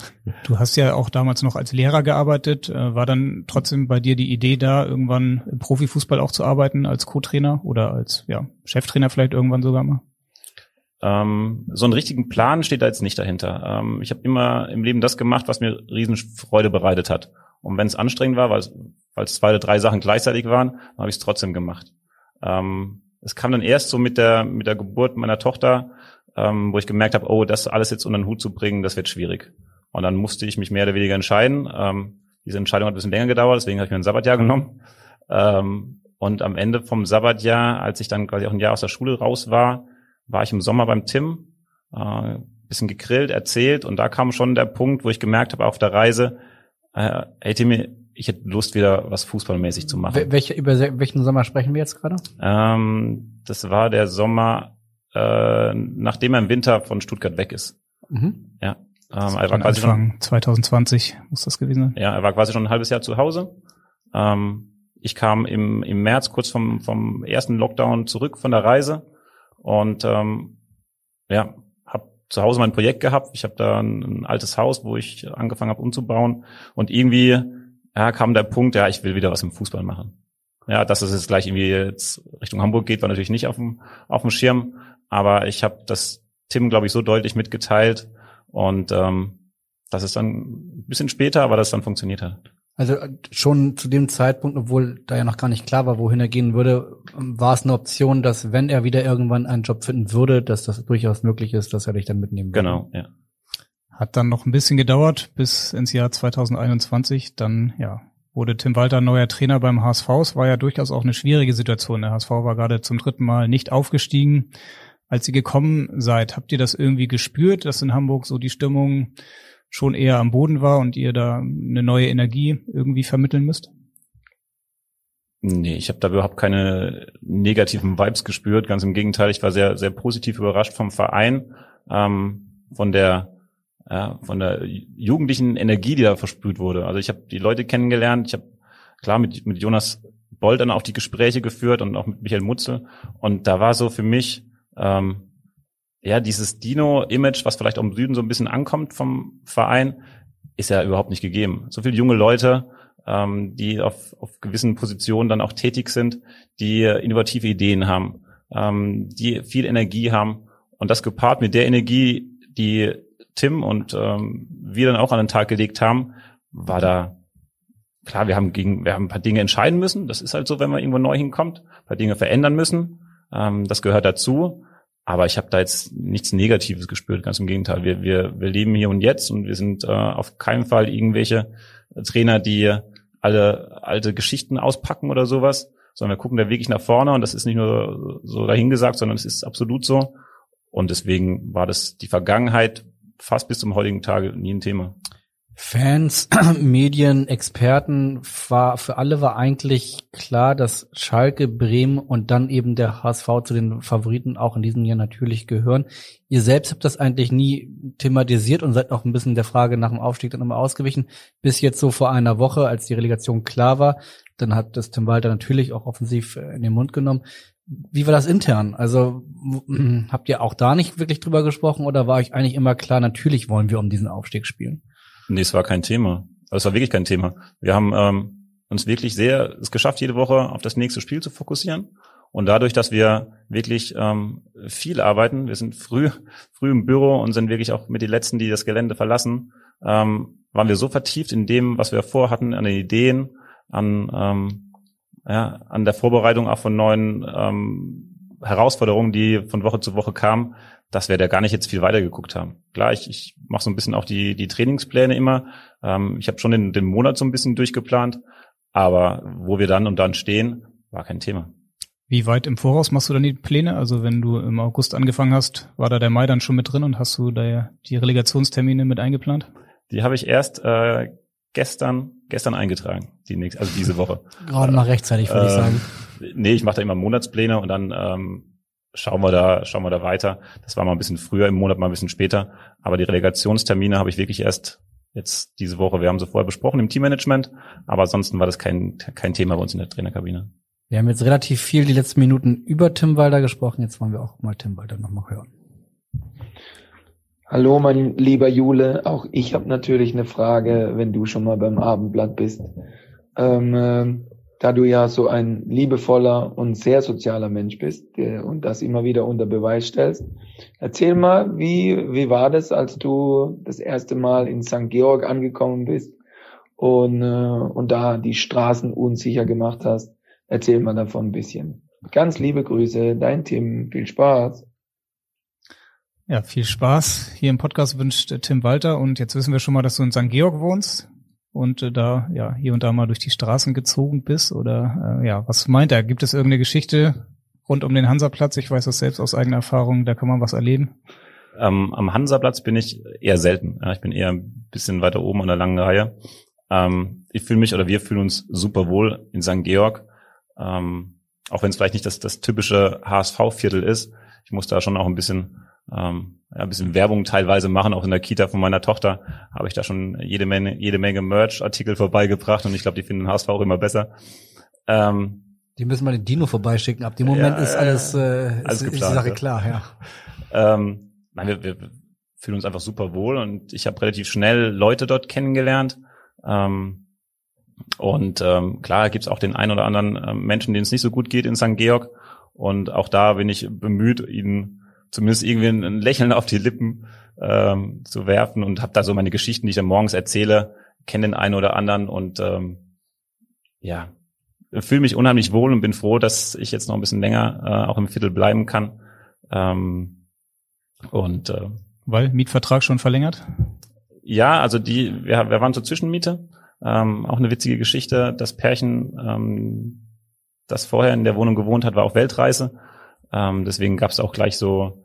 Du hast ja auch damals noch als Lehrer gearbeitet. Äh, war dann trotzdem bei dir die Idee da, irgendwann im Profifußball auch zu arbeiten als Co-Trainer oder als ja, Cheftrainer vielleicht irgendwann sogar mal? Ähm, so einen richtigen Plan steht da jetzt nicht dahinter. Ähm, ich habe immer im Leben das gemacht, was mir riesen Freude bereitet hat. Und wenn es anstrengend war, weil es zwei oder drei Sachen gleichzeitig waren, habe ich es trotzdem gemacht. Ähm, es kam dann erst so mit der mit der Geburt meiner Tochter, ähm, wo ich gemerkt habe, oh, das alles jetzt unter den Hut zu bringen, das wird schwierig. Und dann musste ich mich mehr oder weniger entscheiden. Ähm, diese Entscheidung hat ein bisschen länger gedauert, deswegen habe ich mir ein Sabbatjahr genommen. Ähm, und am Ende vom Sabbatjahr, als ich dann quasi auch ein Jahr aus der Schule raus war, war ich im Sommer beim Tim, äh, bisschen gegrillt, erzählt und da kam schon der Punkt, wo ich gemerkt habe auf der Reise, äh, hey Timmy, ich hätte Lust wieder was fußballmäßig zu machen. Welche, über welchen Sommer sprechen wir jetzt gerade? Ähm, das war der Sommer, äh, nachdem er im Winter von Stuttgart weg ist. Mhm. Ja. Ähm, er war quasi Anfang schon, 2020 muss das gewesen sein. Ja, er war quasi schon ein halbes Jahr zu Hause. Ähm, ich kam im, im März kurz vom, vom ersten Lockdown zurück von der Reise und ähm, ja, zu Hause mein Projekt gehabt. Ich habe da ein, ein, altes Haus, wo ich angefangen habe umzubauen. Und irgendwie ja, kam der Punkt, ja, ich will wieder was im Fußball machen. Ja, dass es jetzt gleich irgendwie jetzt Richtung Hamburg geht, war natürlich nicht auf dem, auf dem Schirm. Aber ich habe das Tim, glaube ich, so deutlich mitgeteilt. Und ähm, das ist dann ein bisschen später, aber das dann funktioniert hat. Also äh, schon zu dem Zeitpunkt, obwohl da ja noch gar nicht klar war, wohin er gehen würde, war es eine Option, dass wenn er wieder irgendwann einen Job finden würde, dass das durchaus möglich ist, dass er dich dann mitnehmen würde. Genau, ja. Hat dann noch ein bisschen gedauert bis ins Jahr 2021. Dann, ja, wurde Tim Walter neuer Trainer beim HSV. Es war ja durchaus auch eine schwierige Situation. Der HSV war gerade zum dritten Mal nicht aufgestiegen. Als ihr gekommen seid, habt ihr das irgendwie gespürt, dass in Hamburg so die Stimmung schon eher am Boden war und ihr da eine neue Energie irgendwie vermitteln müsst? Nee, ich habe da überhaupt keine negativen Vibes gespürt. Ganz im Gegenteil, ich war sehr, sehr positiv überrascht vom Verein, ähm, von der ja, von der jugendlichen Energie, die da versprüht wurde. Also ich habe die Leute kennengelernt. Ich habe klar mit, mit Jonas Boll dann auch die Gespräche geführt und auch mit Michael Mutzel. Und da war so für mich, ähm, ja, dieses Dino-Image, was vielleicht auch im Süden so ein bisschen ankommt vom Verein, ist ja überhaupt nicht gegeben. So viele junge Leute, ähm, die auf, auf gewissen Positionen dann auch tätig sind, die innovative Ideen haben, ähm, die viel Energie haben und das gepaart mit der Energie, die Tim und ähm, wir dann auch an den Tag gelegt haben, war da klar, wir haben gegen, wir haben ein paar Dinge entscheiden müssen. Das ist halt so, wenn man irgendwo neu hinkommt, ein paar Dinge verändern müssen. Ähm, das gehört dazu. Aber ich habe da jetzt nichts Negatives gespürt, ganz im Gegenteil. Wir, wir, wir leben hier und jetzt und wir sind äh, auf keinen Fall irgendwelche Trainer, die alle alte Geschichten auspacken oder sowas, sondern wir gucken da wirklich nach vorne und das ist nicht nur so dahingesagt, sondern es ist absolut so. Und deswegen war das die Vergangenheit fast bis zum heutigen Tage nie ein Thema. Fans, (clears throat) Medien, Experten, war, für alle war eigentlich klar, dass Schalke, Bremen und dann eben der HSV zu den Favoriten auch in diesem Jahr natürlich gehören. Ihr selbst habt das eigentlich nie thematisiert und seid auch ein bisschen der Frage nach dem Aufstieg dann immer ausgewichen. Bis jetzt so vor einer Woche, als die Relegation klar war, dann hat das Tim Walter natürlich auch offensiv in den Mund genommen. Wie war das intern? Also habt ihr auch da nicht wirklich drüber gesprochen oder war euch eigentlich immer klar, natürlich wollen wir um diesen Aufstieg spielen? Nee, es war kein Thema. Also es war wirklich kein Thema. Wir haben ähm, uns wirklich sehr es geschafft, jede Woche auf das nächste Spiel zu fokussieren. Und dadurch, dass wir wirklich ähm, viel arbeiten, wir sind früh, (laughs) früh im Büro und sind wirklich auch mit den Letzten, die das Gelände verlassen, ähm, waren wir so vertieft in dem, was wir vorhatten, an den Ideen, an, ähm, ja, an der Vorbereitung auch von neuen ähm, Herausforderungen, die von Woche zu Woche kamen, dass wir da gar nicht jetzt viel weiter geguckt haben. Klar, ich, ich mache so ein bisschen auch die, die Trainingspläne immer. Ähm, ich habe schon den, den Monat so ein bisschen durchgeplant, aber wo wir dann und dann stehen, war kein Thema. Wie weit im Voraus machst du dann die Pläne? Also wenn du im August angefangen hast, war da der Mai dann schon mit drin und hast du da die Relegationstermine mit eingeplant? Die habe ich erst äh, gestern gestern eingetragen, die nächste, also diese Woche. (laughs) Gerade noch rechtzeitig, würde äh, ich sagen. Nee, ich mache da immer Monatspläne und dann ähm, schauen wir da, schauen wir da weiter. Das war mal ein bisschen früher im Monat, mal ein bisschen später. Aber die Relegationstermine habe ich wirklich erst jetzt diese Woche. Wir haben sie vorher besprochen im Teammanagement, aber ansonsten war das kein, kein Thema bei uns in der Trainerkabine. Wir haben jetzt relativ viel die letzten Minuten über Tim Walder gesprochen. Jetzt wollen wir auch mal Tim Walder nochmal hören. Hallo, mein lieber Jule. Auch ich habe natürlich eine Frage, wenn du schon mal beim Abendblatt bist. Ähm, äh, da du ja so ein liebevoller und sehr sozialer Mensch bist der, und das immer wieder unter Beweis stellst. Erzähl mal, wie, wie war das, als du das erste Mal in St. Georg angekommen bist und, äh, und da die Straßen unsicher gemacht hast? Erzähl mal davon ein bisschen. Ganz liebe Grüße, dein Tim. Viel Spaß. Ja, viel Spaß. Hier im Podcast wünscht Tim Walter und jetzt wissen wir schon mal, dass du in St. Georg wohnst und äh, da ja hier und da mal durch die Straßen gezogen bist oder äh, ja, was meint er? Gibt es irgendeine Geschichte rund um den Hansaplatz? Ich weiß das selbst aus eigener Erfahrung, da kann man was erleben. Ähm, am Hansaplatz bin ich eher selten. Ja, ich bin eher ein bisschen weiter oben an der langen Reihe. Ähm, ich fühle mich oder wir fühlen uns super wohl in St. Georg, ähm, auch wenn es vielleicht nicht das, das typische HSV-Viertel ist. Ich muss da schon auch ein bisschen ähm, ja, ein bisschen Werbung teilweise machen. Auch in der Kita von meiner Tochter habe ich da schon jede Menge, jede Menge Merch-Artikel vorbeigebracht und ich glaube, die finden HSV auch immer besser. Ähm, die müssen mal den Dino vorbeischicken. Ab dem Moment ja, ist alles, äh, alles ist, ist die Sache klar, ja. Ähm, nein, wir, wir fühlen uns einfach super wohl und ich habe relativ schnell Leute dort kennengelernt. Ähm, und ähm, klar gibt's auch den einen oder anderen äh, Menschen, denen es nicht so gut geht in St. Georg. Und auch da bin ich bemüht, ihnen zumindest irgendwie ein Lächeln auf die Lippen ähm, zu werfen und habe da so meine Geschichten, die ich dann morgens erzähle, kenne den einen oder anderen und ähm, ja, fühle mich unheimlich wohl und bin froh, dass ich jetzt noch ein bisschen länger äh, auch im Viertel bleiben kann. Ähm, und äh, weil Mietvertrag schon verlängert? Ja, also die, wir, wir waren zur Zwischenmiete. Ähm, auch eine witzige Geschichte. Das Pärchen, ähm, das vorher in der Wohnung gewohnt hat, war auf Weltreise ähm, deswegen gab es auch gleich so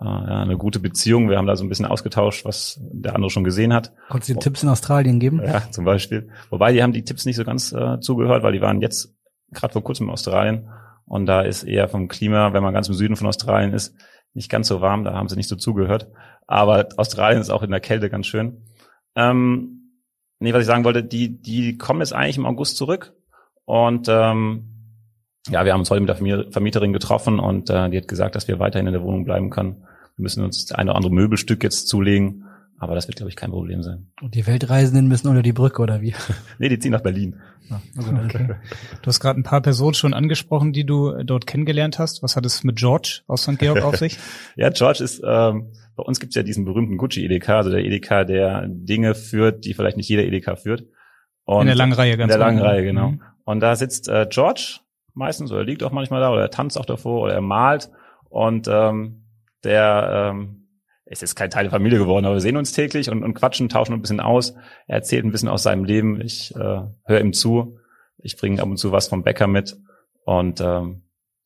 äh, eine gute Beziehung. Wir haben da so ein bisschen ausgetauscht, was der andere schon gesehen hat. Konntest du dir Tipps in Australien geben? Ja, zum Beispiel. Wobei, die haben die Tipps nicht so ganz äh, zugehört, weil die waren jetzt gerade vor kurzem in Australien. Und da ist eher vom Klima, wenn man ganz im Süden von Australien ist, nicht ganz so warm. Da haben sie nicht so zugehört. Aber Australien ist auch in der Kälte ganz schön. Ähm, nee, was ich sagen wollte, die, die kommen jetzt eigentlich im August zurück. Und ähm, ja, wir haben uns heute mit der Vermieterin getroffen und äh, die hat gesagt, dass wir weiterhin in der Wohnung bleiben können. Wir müssen uns das eine oder andere Möbelstück jetzt zulegen. Aber das wird, glaube ich, kein Problem sein. Und die Weltreisenden müssen unter die Brücke, oder wie? (laughs) nee, die ziehen nach Berlin. Also, okay. Du hast gerade ein paar Personen schon angesprochen, die du dort kennengelernt hast. Was hat es mit George aus St. Georg auf sich? (laughs) ja, George ist, ähm, bei uns gibt's ja diesen berühmten Gucci-Edeka, also der Edeka, der Dinge führt, die vielleicht nicht jeder Edeka führt. Und in der langen Reihe, ganz In der langen Reihe, genau. Mhm. Und da sitzt äh, George meistens, oder liegt auch manchmal da, oder er tanzt auch davor, oder er malt. Und ähm, der ähm, ist jetzt kein Teil der Familie geworden, aber wir sehen uns täglich und, und quatschen, tauschen ein bisschen aus. Er erzählt ein bisschen aus seinem Leben. Ich äh, höre ihm zu. Ich bringe ab und zu was vom Bäcker mit. Und ähm,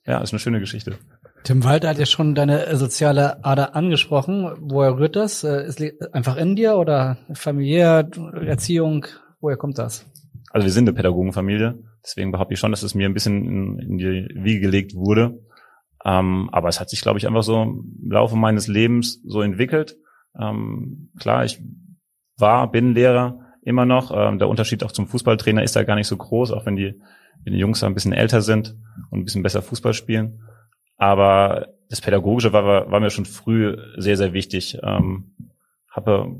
ja, ist eine schöne Geschichte. Tim Walter hat ja schon deine soziale Ader angesprochen. Woher rührt das? Äh, ist einfach in dir oder familiär, Erziehung? Woher kommt das? Also wir sind eine Pädagogenfamilie. Deswegen behaupte ich schon, dass es mir ein bisschen in, in die Wiege gelegt wurde. Ähm, aber es hat sich, glaube ich, einfach so im Laufe meines Lebens so entwickelt. Ähm, klar, ich war, bin Lehrer immer noch. Ähm, der Unterschied auch zum Fußballtrainer ist da gar nicht so groß, auch wenn die, wenn die Jungs ein bisschen älter sind und ein bisschen besser Fußball spielen. Aber das Pädagogische war, war mir schon früh sehr, sehr wichtig. Ähm, habe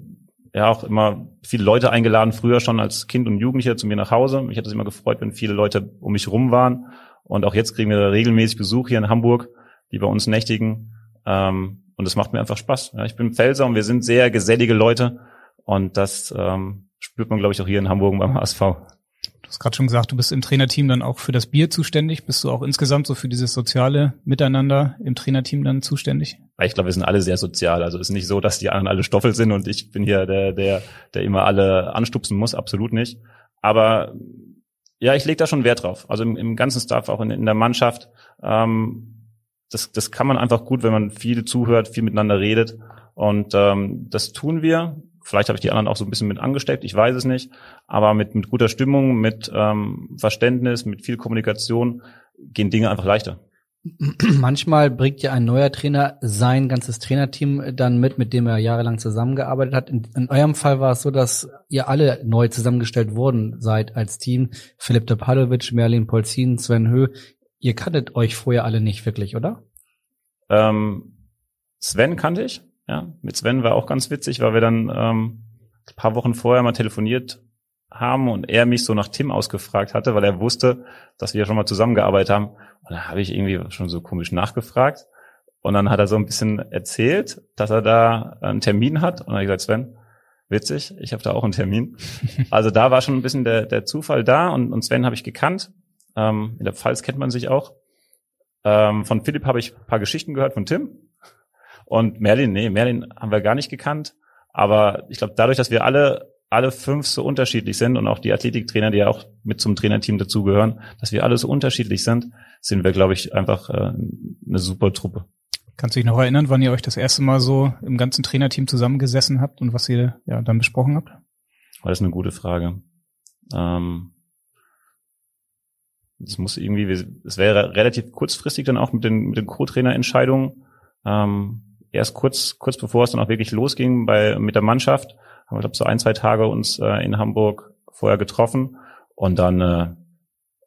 ja auch immer viele Leute eingeladen, früher schon als Kind und Jugendlicher zu mir nach Hause. Mich hat es immer gefreut, wenn viele Leute um mich rum waren. Und auch jetzt kriegen wir regelmäßig Besuch hier in Hamburg, die bei uns nächtigen. Ähm, und das macht mir einfach Spaß. Ja, ich bin Pfälzer und wir sind sehr gesellige Leute. Und das ähm, spürt man, glaube ich, auch hier in Hamburg beim HSV. Du hast gerade schon gesagt, du bist im Trainerteam dann auch für das Bier zuständig. Bist du auch insgesamt so für dieses soziale Miteinander im Trainerteam dann zuständig? Ich glaube, wir sind alle sehr sozial. Also es ist nicht so, dass die anderen alle Stoffel sind und ich bin hier der, der, der immer alle anstupsen muss. Absolut nicht. Aber ja, ich lege da schon Wert drauf. Also im, im ganzen Staff, auch in, in der Mannschaft. Ähm, das, das kann man einfach gut, wenn man viel zuhört, viel miteinander redet. Und ähm, das tun wir. Vielleicht habe ich die anderen auch so ein bisschen mit angesteckt, ich weiß es nicht. Aber mit, mit guter Stimmung, mit ähm, Verständnis, mit viel Kommunikation gehen Dinge einfach leichter. (clears throat) Manchmal bringt ja ein neuer Trainer sein ganzes Trainerteam dann mit, mit dem er jahrelang zusammengearbeitet hat. In, in eurem Fall war es so, dass ihr alle neu zusammengestellt worden seid als Team. Philipp Topalovic, Merlin Polzin, Sven Höh. Ihr kanntet euch vorher alle nicht wirklich, oder? Ähm, Sven kannte ich. Ja, mit Sven war auch ganz witzig, weil wir dann ähm, ein paar Wochen vorher mal telefoniert haben und er mich so nach Tim ausgefragt hatte, weil er wusste, dass wir ja schon mal zusammengearbeitet haben. Und da habe ich irgendwie schon so komisch nachgefragt. Und dann hat er so ein bisschen erzählt, dass er da einen Termin hat. Und dann habe ich gesagt, Sven, witzig, ich habe da auch einen Termin. (laughs) Also da war schon ein bisschen der, der Zufall da und, und Sven habe ich gekannt. Ähm, in der Pfalz kennt man sich auch. Ähm, von Philipp habe ich ein paar Geschichten gehört, von Tim. Und Merlin, nee, Merlin haben wir gar nicht gekannt. Aber ich glaube, dadurch, dass wir alle alle fünf so unterschiedlich sind und auch die Athletiktrainer, die ja auch mit zum Trainerteam dazugehören, dass wir alle so unterschiedlich sind, sind wir, glaube ich, einfach äh, eine super Truppe. Kannst du dich noch erinnern, wann ihr euch das erste Mal so im ganzen Trainerteam zusammengesessen habt und was ihr ja dann besprochen habt? Das ist eine gute Frage. Ähm, das muss irgendwie, es wäre relativ kurzfristig dann auch mit den, mit den Co-Trainer-Entscheidungen. Ähm, erst kurz, kurz bevor es dann auch wirklich losging bei, mit der Mannschaft, haben wir, glaube so ein, zwei Tage uns äh, in Hamburg vorher getroffen und dann, äh,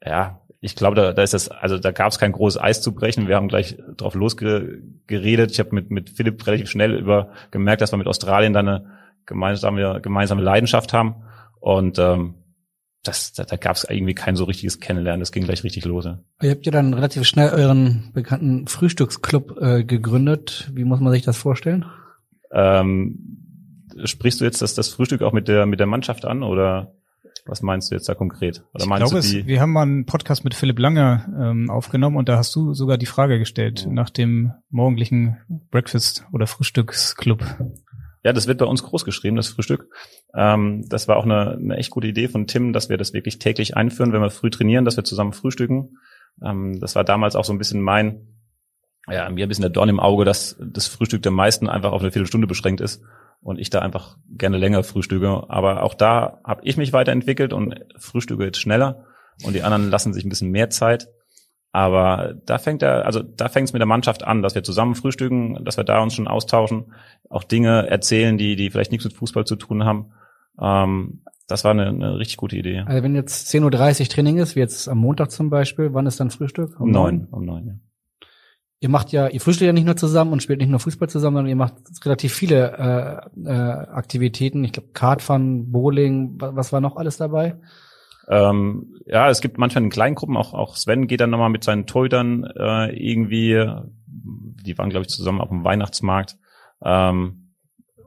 ja, ich glaube, da, da ist das, also da gab es kein großes Eis zu brechen. Wir haben gleich drauf losgeredet. Ich habe mit, mit Philipp relativ schnell über gemerkt, dass wir mit Australien dann eine gemeinsame, gemeinsame Leidenschaft haben. Und ähm, das, da, da gab es irgendwie kein so richtiges Kennenlernen. Das ging gleich richtig los. Ja. Ihr habt ja dann relativ schnell euren bekannten Frühstücksclub äh, gegründet. Wie muss man sich das vorstellen? Ähm, sprichst du jetzt das, das Frühstück auch mit der, mit der Mannschaft an oder was meinst du jetzt da konkret? Oder ich glaube, es, wir haben mal einen Podcast mit Philipp Lange ähm, aufgenommen und da hast du sogar die Frage gestellt oh. nach dem morgendlichen Breakfast oder Frühstücksclub. Ja, das wird bei uns groß geschrieben, das Frühstück. Ähm, das war auch eine, eine echt gute Idee von Tim, dass wir das wirklich täglich einführen, wenn wir früh trainieren, dass wir zusammen frühstücken. Ähm, das war damals auch so ein bisschen mein, ja, mir ein bisschen der Dorn im Auge, dass das Frühstück der meisten einfach auf eine Viertelstunde beschränkt ist und ich da einfach gerne länger frühstücke. Aber auch da habe ich mich weiterentwickelt und frühstücke jetzt schneller und die anderen lassen sich ein bisschen mehr Zeit. Aber da fängt er, also da fängt es mit der Mannschaft an, dass wir zusammen frühstücken, dass wir da uns schon austauschen, auch Dinge erzählen, die, die vielleicht nichts mit Fußball zu tun haben. Ähm, das war eine, eine richtig gute Idee. Also wenn jetzt 10.30 Uhr Training ist, wie jetzt am Montag zum Beispiel, wann ist dann Frühstück? Um neun. Um neun, ja. Ihr macht ja, ihr frühstückt ja nicht nur zusammen und spielt nicht nur Fußball zusammen, sondern ihr macht relativ viele äh, äh, Aktivitäten. Ich glaube, Kartfahren, Bowling, was, was war noch alles dabei? Ähm, ja, es gibt manchmal in kleinen Gruppen, auch, auch Sven geht dann nochmal mit seinen Torhütern äh, irgendwie, die waren, glaube ich, zusammen auf dem Weihnachtsmarkt. Ähm,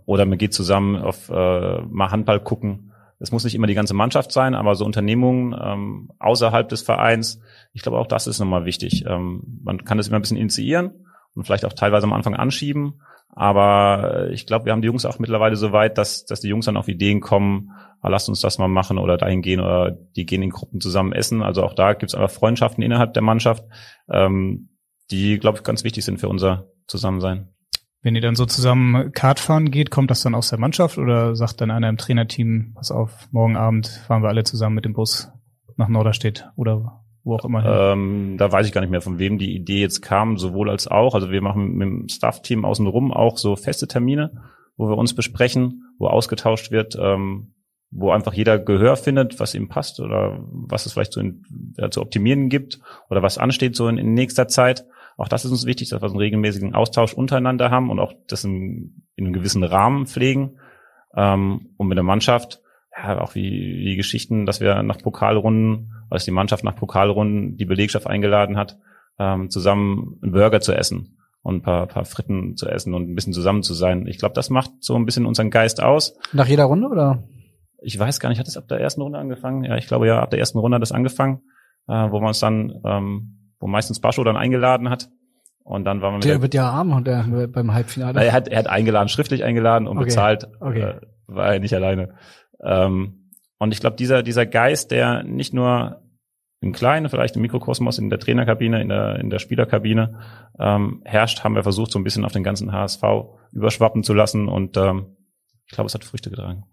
oder man geht zusammen auf äh, mal Handball gucken. Es muss nicht immer die ganze Mannschaft sein, aber so Unternehmungen ähm, außerhalb des Vereins, ich glaube auch das ist nochmal wichtig. Ähm, man kann das immer ein bisschen initiieren und vielleicht auch teilweise am Anfang anschieben, aber ich glaube, wir haben die Jungs auch mittlerweile so weit, dass, dass die Jungs dann auf Ideen kommen, ah, lasst uns das mal machen oder dahin gehen oder die gehen in Gruppen zusammen essen. Also auch da gibt's einfach Freundschaften innerhalb der Mannschaft, ähm, die, glaube ich, ganz wichtig sind für unser Zusammensein. Wenn ihr dann so zusammen Kart fahren geht, kommt das dann aus der Mannschaft oder sagt dann einer im Trainerteam, pass auf, morgen Abend fahren wir alle zusammen mit dem Bus nach Norderstedt oder wo auch immer. Ähm, da weiß ich gar nicht mehr, von wem die Idee jetzt kam, sowohl als auch. Also wir machen mit dem Staff-Team außenrum auch so feste Termine, wo wir uns besprechen, wo ausgetauscht wird, ähm, wo einfach jeder Gehör findet, was ihm passt oder was es vielleicht so in, ja, zu optimieren gibt oder was ansteht so in, in, nächster Zeit. Auch das ist uns wichtig, dass wir einen regelmäßigen Austausch untereinander haben und auch das in, in einem gewissen Rahmen pflegen. Ähm, und mit der Mannschaft, ja, auch wie, wie Geschichten, dass wir nach Pokalrunden als die Mannschaft nach Pokalrunden die Belegschaft eingeladen hat, ähm, zusammen einen Burger zu essen und ein paar, paar Fritten zu essen und ein bisschen zusammen zu sein. Ich glaube, das macht so ein bisschen unseren Geist aus. Nach jeder Runde oder? Ich weiß gar nicht, hat es ab der ersten Runde angefangen? Ja, ich glaube ja, ab der ersten Runde hat es angefangen, äh, wo man uns dann, ähm, wo meistens Bascho dann eingeladen hat. Und dann war man Der wird ja arm und der beim Halbfinale. Er hat, er hat eingeladen, schriftlich eingeladen und Okay. bezahlt. Okay. Äh, war er nicht alleine. Ähm, und ich glaube, dieser, dieser Geist, der nicht nur im Kleinen, vielleicht im Mikrokosmos, in der Trainerkabine, in der, in der Spielerkabine ähm, herrscht, haben wir versucht, so ein bisschen auf den ganzen HSV überschwappen zu lassen. Und ähm, ich glaube, es hat Früchte getragen.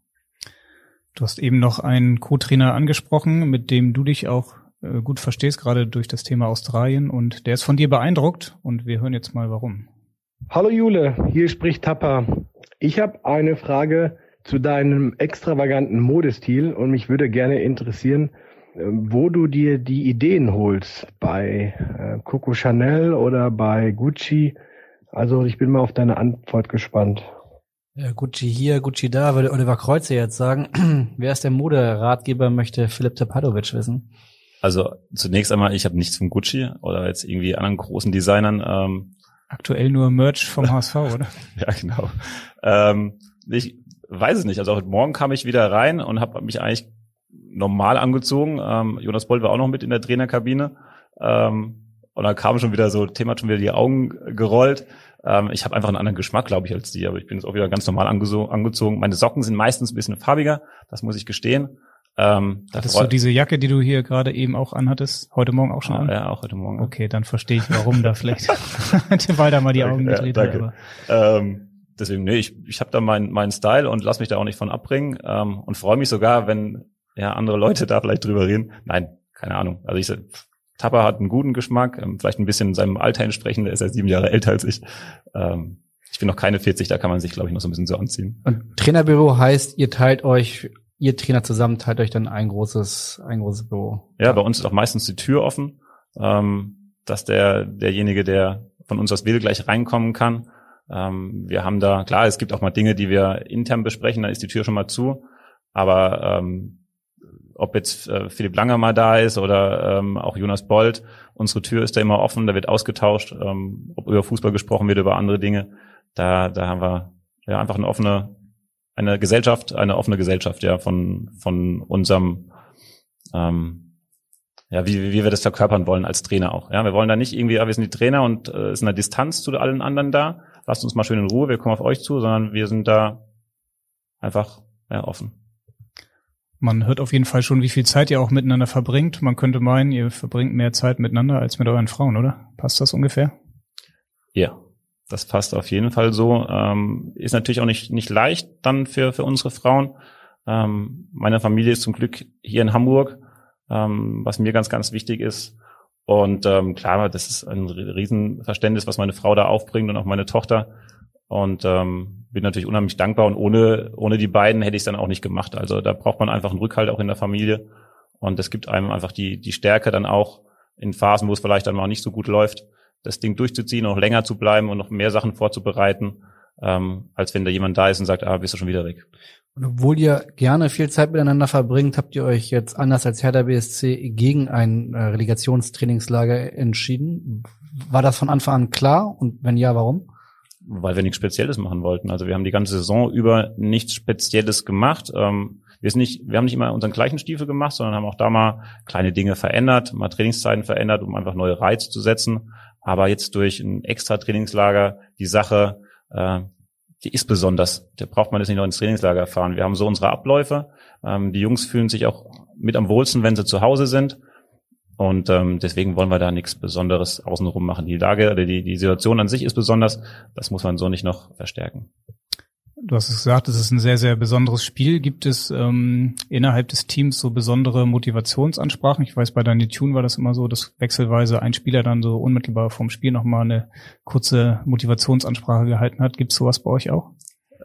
Du hast eben noch einen Co-Trainer angesprochen, mit dem du dich auch äh, gut verstehst, gerade durch das Thema Australien. Und der ist von dir beeindruckt. Und wir hören jetzt mal, warum. Hallo Jule, hier spricht Tapper. Ich habe eine Frage zu deinem extravaganten Modestil und mich würde gerne interessieren, äh, wo du dir die Ideen holst. Bei äh, Coco Chanel oder bei Gucci. Also ich bin mal auf deine Antwort gespannt. Ja, Gucci hier, Gucci da, würde Oliver Kreuzer jetzt sagen. (clears throat) Wer ist der Moderatgeber, möchte Philipp Tepadovic wissen. Also zunächst einmal, ich habe nichts von Gucci oder jetzt irgendwie anderen großen Designern. Ähm, Aktuell nur Merch vom (laughs) HSV, oder? ja, genau. Ähm, ich weiß es nicht. Also heute Morgen kam ich wieder rein und habe mich eigentlich normal angezogen. Ähm, Jonas Boll war auch noch mit in der Trainerkabine. Ähm, und dann kam schon wieder so, Thema hat schon wieder die Augen gerollt. Ähm, ich habe einfach einen anderen Geschmack, glaube ich, als die, aber ich bin jetzt auch wieder ganz normal angezogen. Meine Socken sind meistens ein bisschen farbiger, das muss ich gestehen. Ähm, da Hattest du diese Jacke, die du hier gerade eben auch anhattest, heute Morgen auch schon ah, an? ja, auch heute Morgen. Okay, dann verstehe ich, warum da vielleicht (laughs) weil da mal die Augen Danke, gedreht ja, danke. Aber Ähm, deswegen, nee, ich, ich habe da meinen meinen Style und lass mich da auch nicht von abbringen ähm, und freue mich sogar, wenn ja andere Leute da vielleicht drüber reden. Nein, keine Ahnung. Also ich Tapper hat einen guten Geschmack, ähm, vielleicht ein bisschen seinem Alter entsprechend, der ist ja sieben Jahre älter als ich. Ähm, ich bin noch keine 40, da kann man sich, glaube ich, noch so ein bisschen so anziehen. Und Trainerbüro heißt, ihr teilt euch, ihr Trainer zusammen teilt euch dann ein großes, ein großes Büro. Ja, bei uns ist auch meistens die Tür offen, ähm, dass der derjenige, der von uns aus will, gleich reinkommen kann. Ähm, wir haben da, klar, es gibt auch mal Dinge, die wir intern besprechen, da ist die Tür schon mal zu. Aber ähm, ob jetzt äh, Philipp Langer mal da ist oder ähm, auch Jonas Bold, unsere Tür ist da immer offen, da wird ausgetauscht, ähm, ob über Fußball gesprochen wird, über andere Dinge. Da, da haben wir ja einfach eine offene, eine Gesellschaft, eine offene Gesellschaft, ja, von, von unserem ähm, ja, wie, wie wir das verkörpern wollen als Trainer auch. Ja, wir wollen da nicht irgendwie, ja, wir sind die Trainer und äh, ist eine Distanz zu allen anderen da. Lasst uns mal schön in Ruhe, wir kommen auf euch zu, sondern wir sind da einfach ja, offen. man hört auf jeden Fall schon, wie viel Zeit ihr auch miteinander verbringt. Man könnte meinen, ihr verbringt mehr Zeit miteinander als mit euren Frauen, oder? Passt das ungefähr? Ja, das passt auf jeden Fall so. Ähm, ist natürlich auch nicht, nicht leicht dann für, für unsere Frauen. Ähm, meine Familie ist zum Glück hier in Hamburg, ähm, was mir ganz, ganz wichtig ist. Und ähm, klar, das ist ein Riesenverständnis, was meine Frau da aufbringt und auch meine Tochter. Und ähm, bin natürlich unheimlich dankbar. Und ohne, ohne die beiden hätte ich es dann auch nicht gemacht. Also da braucht man einfach einen Rückhalt auch in der Familie. Und es gibt einem einfach die, die Stärke dann auch in Phasen, wo es vielleicht dann mal nicht so gut läuft, das Ding durchzuziehen, noch länger zu bleiben und noch mehr Sachen vorzubereiten, ähm, als wenn da jemand da ist und sagt, ah, bist du schon wieder weg. Und obwohl ihr gerne viel Zeit miteinander verbringt, habt ihr euch jetzt anders als Hertha BSC gegen ein äh, Relegationstrainingslager entschieden. War das von Anfang an klar? Und wenn ja, warum? Weil wir nichts Spezielles machen wollten. Also wir haben die ganze Saison über nichts Spezielles gemacht. Ähm, wir, sind nicht, wir haben nicht immer unseren gleichen Stiefel gemacht, sondern haben auch da mal kleine Dinge verändert, mal Trainingszeiten verändert, um einfach neue Reize zu setzen. Aber jetzt durch ein extra Trainingslager die Sache, äh, die ist besonders. Da braucht man jetzt nicht noch ins Trainingslager fahren. Wir haben so unsere Abläufe. Ähm, die Jungs fühlen sich auch mit am wohlsten, wenn sie zu Hause sind. Und ähm, deswegen wollen wir da nichts Besonderes außenrum machen. Die Lage oder die, die Situation an sich ist besonders. Das muss man so nicht noch verstärken. Du hast es gesagt, es ist ein sehr, sehr besonderes Spiel. Gibt es ähm, innerhalb des Teams so besondere Motivationsansprachen? Ich weiß, bei Daniel Tune war das immer so, dass wechselweise ein Spieler dann so unmittelbar vom Spiel nochmal eine kurze Motivationsansprache gehalten hat. Gibt es sowas bei euch auch?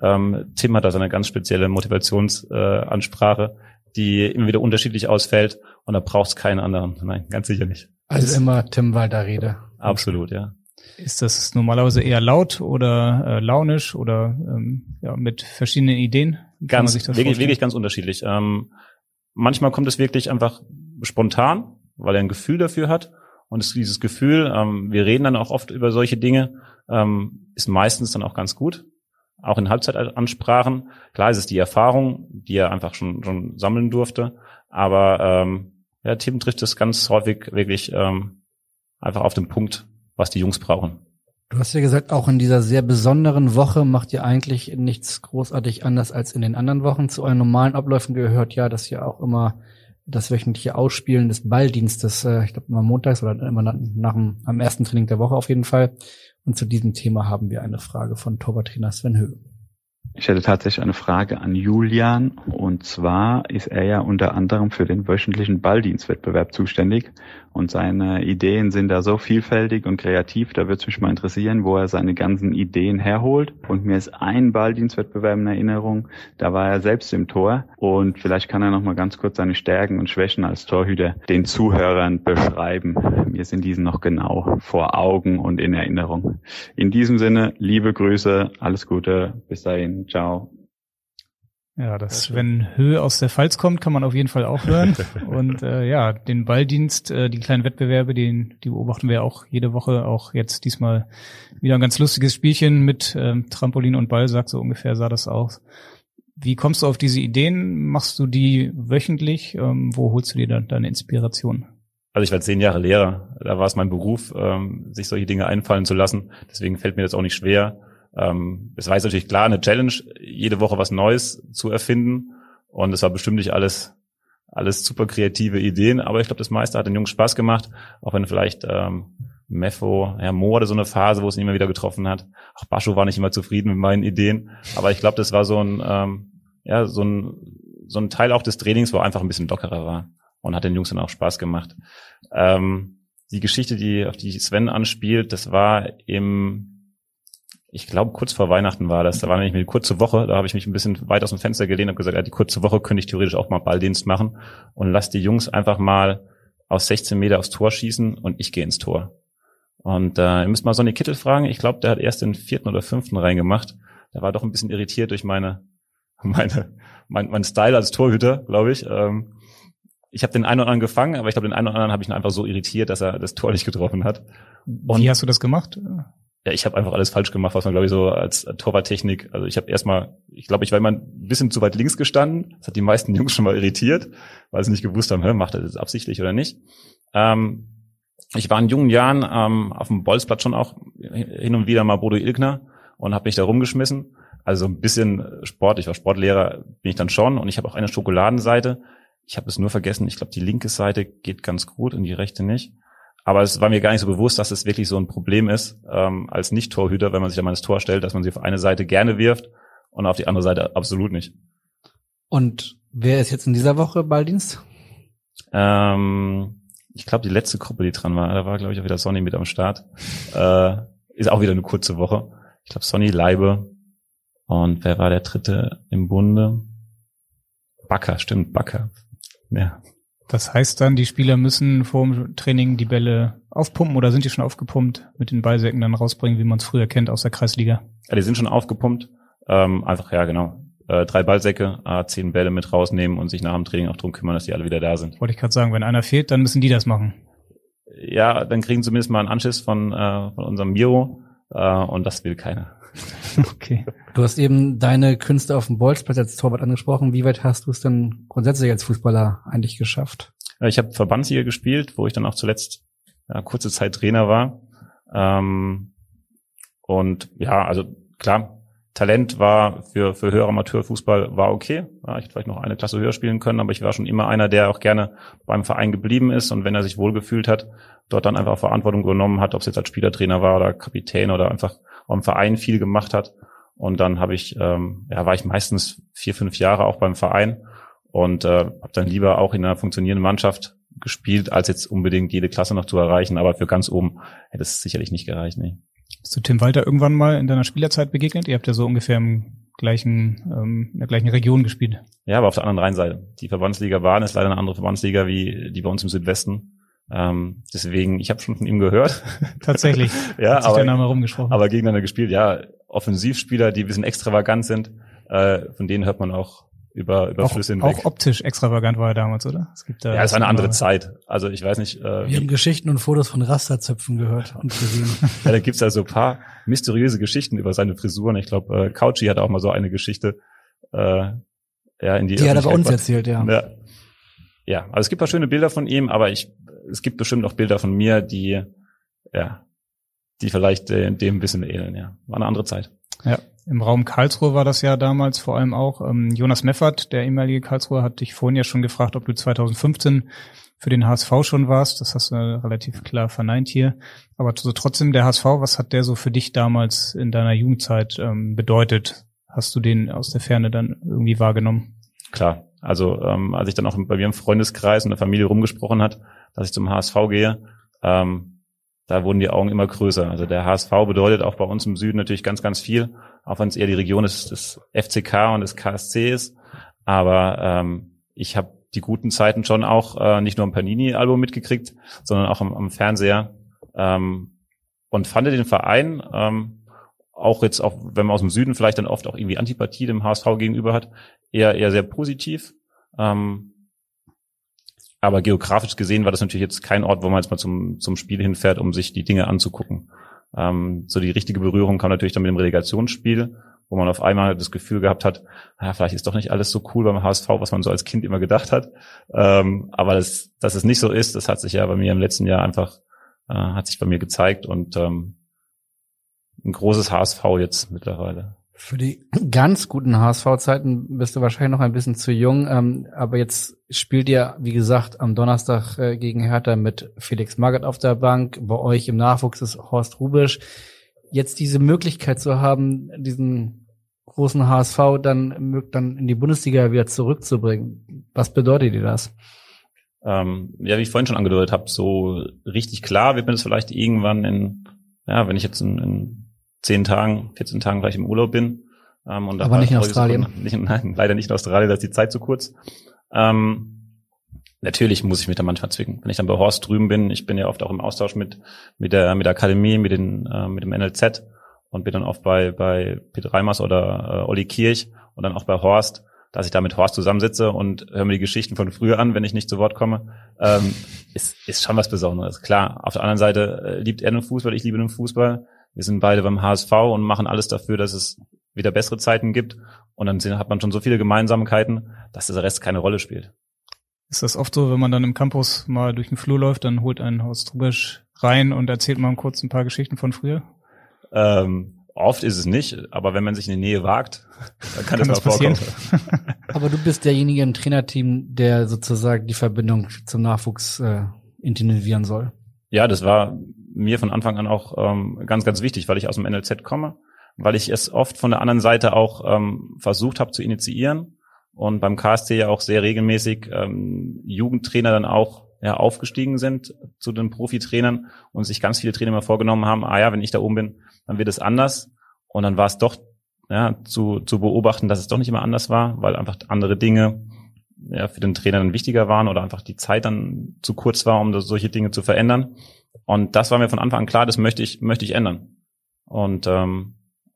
Ähm, Tim hat da so eine ganz spezielle Motivationsansprache, äh, die immer wieder unterschiedlich ausfällt und da braucht es keinen anderen. Nein, ganz sicher nicht. Also immer Tim Walter Rede. Absolut, ja. Ist das normalerweise eher laut oder äh, launisch oder ähm, ja, mit verschiedenen Ideen? Wie ganz, wirklich, wirklich ganz unterschiedlich. Ähm, manchmal kommt es wirklich einfach spontan, weil er ein Gefühl dafür hat. Und es, dieses Gefühl, ähm, wir reden dann auch oft über solche Dinge, ähm, ist meistens dann auch ganz gut. Auch in Halbzeitansprachen. Klar ist es die Erfahrung, die er einfach schon, schon sammeln durfte. Aber ähm, ja, Tim trifft es ganz häufig wirklich ähm, einfach auf den Punkt, was die Jungs brauchen. Du hast ja gesagt, auch in dieser sehr besonderen Woche macht ihr eigentlich nichts großartig anders als in den anderen Wochen. Zu euren normalen Abläufen gehört ja, dass ihr auch immer das wöchentliche Ausspielen des Balldienstes, äh, ich glaube immer montags oder immer nach, nach dem, am ersten Training der Woche auf jeden Fall. Und zu diesem Thema haben wir eine Frage von Torwarttrainer Sven Höhe. Ich hätte tatsächlich eine Frage an Julian. Und zwar ist er ja unter anderem für den wöchentlichen Balldienstwettbewerb zuständig. Und seine Ideen sind da so vielfältig und kreativ. Da würde es mich mal interessieren, wo er seine ganzen Ideen herholt. Und mir ist ein Balldienstwettbewerb in Erinnerung. Da war er selbst im Tor. Und vielleicht kann er noch mal ganz kurz seine Stärken und Schwächen als Torhüter den Zuhörern beschreiben. Mir sind diese noch genau vor Augen und in Erinnerung. In diesem Sinne, liebe Grüße, alles Gute, bis dahin, ciao. Ja, das, wenn Höhe aus der Pfalz kommt, kann man auf jeden Fall auch hören. (laughs) Und äh, ja, den Balldienst, äh, die kleinen Wettbewerbe, den, die beobachten wir auch jede Woche. Auch jetzt diesmal wieder ein ganz lustiges Spielchen mit ähm, Trampolin und Ballsack, so ungefähr sah das aus. Wie kommst du auf diese Ideen? Machst du die wöchentlich? Ähm, wo holst du dir dann deine Inspiration? Also ich war zehn Jahre Lehrer, da war es mein Beruf, ähm, sich solche Dinge einfallen zu lassen. Deswegen fällt mir das auch nicht schwer ähm, es war jetzt natürlich klar eine Challenge, jede Woche was Neues zu erfinden. Und es war bestimmt nicht alles, alles super kreative Ideen, aber ich glaube, das meiste hat den Jungs Spaß gemacht, auch wenn vielleicht ähm, Meffo, ja, Mo hatte so eine Phase, wo es ihn immer wieder getroffen hat. Auch Bascho war nicht immer zufrieden mit meinen Ideen, aber ich glaube, das war so ein, ähm, ja, so ein, so ein Teil auch des Trainings, wo einfach ein bisschen lockerer war und hat den Jungs dann auch Spaß gemacht. Ähm, die Geschichte, die auf die Sven anspielt, das war im ich glaube, kurz vor Weihnachten war das. Da war nämlich eine kurze Woche. Da habe ich mich ein bisschen weit aus dem Fenster gelehnt und gesagt, ja, die kurze Woche könnte ich theoretisch auch mal Balldienst machen und lass die Jungs einfach mal aus 16 Meter aufs Tor schießen und ich gehe ins Tor. Und äh, ihr müsst mal Sonny Kittel fragen. Ich glaube, der hat erst den vierten oder fünften reingemacht. Der war doch ein bisschen irritiert durch meine, meine, mein, mein Style als Torhüter, glaube ich. Ähm, ich habe den einen oder anderen gefangen, aber ich glaube, den einen oder anderen habe ich ihn einfach so irritiert, dass er das Tor nicht getroffen hat. Und Wie hast du das gemacht? Ja, ich habe einfach alles falsch gemacht, was man, glaube ich, so als Torwarttechnik, also ich habe erstmal, ich glaube, ich war immer ein bisschen zu weit links gestanden. Das hat die meisten (laughs) Jungs schon mal irritiert, weil sie nicht gewusst haben, hä, macht er das absichtlich oder nicht. Ähm, ich war in jungen Jahren ähm, auf dem Bolzplatz schon auch hin und wieder mal Bodo Ilgner und habe mich da rumgeschmissen. Also ein bisschen Sport, ich war Sportlehrer, bin ich dann schon und ich habe auch eine Schokoladenseite. Ich habe es nur vergessen, ich glaube, die linke Seite geht ganz gut und die rechte nicht. Aber es war mir gar nicht so bewusst, dass es wirklich so ein Problem ist, ähm, als Nicht-Torhüter, wenn man sich an das Tor stellt, dass man sie auf eine Seite gerne wirft und auf die andere Seite absolut nicht. Und wer ist jetzt in dieser Woche Balldienst? Ähm, ich glaube, die letzte Gruppe, die dran war, da war, glaube ich, auch wieder Sonny mit am Start. Äh, ist auch wieder eine kurze Woche. Ich glaube, Sonny Leibe. Und wer war der dritte im Bunde? Backer, stimmt, Backer. Ja. Das heißt dann, die Spieler müssen vor dem Training die Bälle aufpumpen oder sind die schon aufgepumpt, mit den Ballsäcken dann rausbringen, wie man es früher kennt aus der Kreisliga? Ja, die sind schon aufgepumpt. Ähm, einfach, ja, genau. Äh, drei Ballsäcke, äh, zehn Bälle mit rausnehmen und sich nach dem Training auch drum kümmern, dass die alle wieder da sind. Wollte ich gerade sagen, wenn einer fehlt, dann müssen die das machen. Ja, dann kriegen zumindest mal einen Anschiss von, äh, von unserem Miro äh, und das will keiner. (laughs) okay. Du hast eben deine Künste auf dem Bolzplatz als Torwart angesprochen. Wie weit hast du es denn grundsätzlich als Fußballer eigentlich geschafft? Ich habe Verbandsliga gespielt, wo ich dann auch zuletzt ja, kurze Zeit Trainer war. Ähm, und ja, also klar, Talent war für, für höherer Amateurfußball war okay. Ja, ich hätte vielleicht noch eine Klasse höher spielen können, aber ich war schon immer einer, der auch gerne beim Verein geblieben ist und wenn er sich wohlgefühlt hat, dort dann einfach Verantwortung übernommen hat, ob es jetzt als Spielertrainer war oder Kapitän oder einfach im Verein viel gemacht hat. Und dann habe ich, ähm, ja, war ich meistens vier, fünf Jahre auch beim Verein und äh, habe dann lieber auch in einer funktionierenden Mannschaft gespielt, als jetzt unbedingt jede Klasse noch zu erreichen. Aber für ganz oben hätte es sicherlich nicht gereicht. Nee. Bist du Tim Walter irgendwann mal in deiner Spielerzeit begegnet? Ihr habt ja so ungefähr im gleichen, ähm, in der gleichen Region gespielt. Ja, aber auf der anderen Rheinseite. Die Verbandsliga Bahn ist leider eine andere Verbandsliga wie die bei uns im Südwesten. Ähm, deswegen, ich habe schon von ihm gehört. (laughs) Tatsächlich. (laughs) ja, Hat aber, der Name rumgesprochen. aber gegeneinander gespielt. Ja, Offensivspieler, die ein bisschen extravagant sind, äh, von denen hört man auch über, über auch, Flüsse hinweg. auch optisch extravagant war er damals, oder? Es gibt da ja, es war eine andere Zeit. Also ich weiß nicht. Äh, Wir haben Geschichten und Fotos von Rasterzöpfen gehört und gesehen. (laughs) ja, da gibt's ja so ein paar mysteriöse Geschichten über seine Frisuren. Ich glaube, äh, Couchy hat auch mal so eine Geschichte. Äh, ja, in die, Die hat er bei uns erzählt, ja. Ja. ja, also es gibt paar schöne Bilder von ihm, aber ich, es gibt bestimmt auch Bilder von mir, die, ja, die vielleicht äh, dem ein bisschen ähneln. Ja, war eine andere Zeit. Ja, im Raum Karlsruhe war das ja damals vor allem auch. Ähm, Jonas Meffert, der ehemalige Karlsruher, hat dich vorhin ja schon gefragt, ob du 2015 für den HSV schon warst. Das hast du relativ klar verneint hier. Aber so trotzdem der HSV, was hat der so für dich damals in deiner Jugendzeit ähm, bedeutet? Hast du den aus der Ferne dann irgendwie wahrgenommen? Klar. Also ähm, als ich dann auch bei mir im Freundeskreis und der Familie rumgesprochen hat, dass ich zum HSV gehe, ähm, da wurden die Augen immer größer. Also der HSV bedeutet auch bei uns im Süden natürlich ganz, ganz viel, auch wenn es eher die Region des, des FCK und des KSC ist. Aber ähm, ich habe die guten Zeiten schon auch äh, nicht nur im Panini-Album mitgekriegt, sondern auch am, am Fernseher. Ähm, und fand den Verein, ähm, auch jetzt auch, wenn man aus dem Süden vielleicht dann oft auch irgendwie Antipathie dem HSV gegenüber hat, eher, eher sehr positiv. Ähm, aber geografisch gesehen war das natürlich jetzt kein Ort, wo man jetzt mal zum, zum Spiel hinfährt, um sich die Dinge anzugucken. Ähm, so die richtige Berührung kam natürlich dann mit dem Relegationsspiel, wo man auf einmal das Gefühl gehabt hat, ja, vielleicht ist doch nicht alles so cool beim HSV, was man so als Kind immer gedacht hat. Ähm, aber das, dass es nicht so ist, das hat sich ja bei mir im letzten Jahr einfach, äh, hat sich bei mir gezeigt und ähm, ein großes HSV jetzt mittlerweile. Für die ganz guten HSV-Zeiten bist du wahrscheinlich noch ein bisschen zu jung, ähm, aber jetzt spielt ihr, wie gesagt, am Donnerstag äh, gegen Hertha mit Felix Magath auf der Bank. Bei euch im Nachwuchs ist Horst Rubisch. Jetzt diese Möglichkeit zu haben, diesen großen HSV dann, dann in die Bundesliga wieder zurückzubringen. Was bedeutet dir das? Ähm, ja, wie ich vorhin schon angedeutet habe, so richtig klar wird mir das vielleicht irgendwann in, ja, wenn ich jetzt in, in zehn Tagen, 14 Tagen gleich im Urlaub bin. Ähm, und Aber nicht in Australien. Nicht, nein, leider nicht in Australien, da ist die Zeit zu kurz. Ähm, natürlich muss ich mich da manchmal zwicken. Wenn ich dann bei Horst drüben bin, ich bin ja oft auch im Austausch mit, mit der, mit der Akademie, mit den, äh, mit dem NLZ und bin dann oft bei, bei Peter Reimers oder äh, Olli Kirch und dann auch bei Horst, dass ich da mit Horst zusammensitze und höre mir die Geschichten von früher an, wenn ich nicht zu Wort komme, ähm, (laughs) ist, ist schon was Besonderes. Klar, auf der anderen Seite äh, liebt er den Fußball, ich liebe den Fußball. Wir sind beide beim HSV und machen alles dafür, dass es wieder bessere Zeiten gibt. Und dann hat man schon so viele Gemeinsamkeiten, dass der Rest keine Rolle spielt. Ist das oft so, wenn man dann im Campus mal durch den Flur läuft, dann holt ein Horst Rubisch rein und erzählt mal kurz ein paar Geschichten von früher? Ähm, oft ist es nicht, aber wenn man sich in die Nähe wagt, dann kann, Kann das das mal vorkommen. passieren? (laughs) Aber du bist derjenige im Trainerteam, der sozusagen die Verbindung zum Nachwuchs äh, intensivieren soll. Ja, das war mir von Anfang an auch ähm, ganz, ganz wichtig, weil ich aus dem NLZ komme, weil ich es oft von der anderen Seite auch ähm, versucht habe zu initiieren und beim KSC ja auch sehr regelmäßig ähm, Jugendtrainer dann auch ja, aufgestiegen sind zu den Profitrainern und sich ganz viele Trainer mal vorgenommen haben, ah ja, wenn ich da oben bin, dann wird es anders. Und dann war es doch ja, zu, zu beobachten, dass es doch nicht immer anders war, weil einfach andere Dinge ja, für den Trainer dann wichtiger waren oder einfach die Zeit dann zu kurz war, um solche Dinge zu verändern. Und das war mir von Anfang an klar, das möchte ich, möchte ich ändern. Und ähm,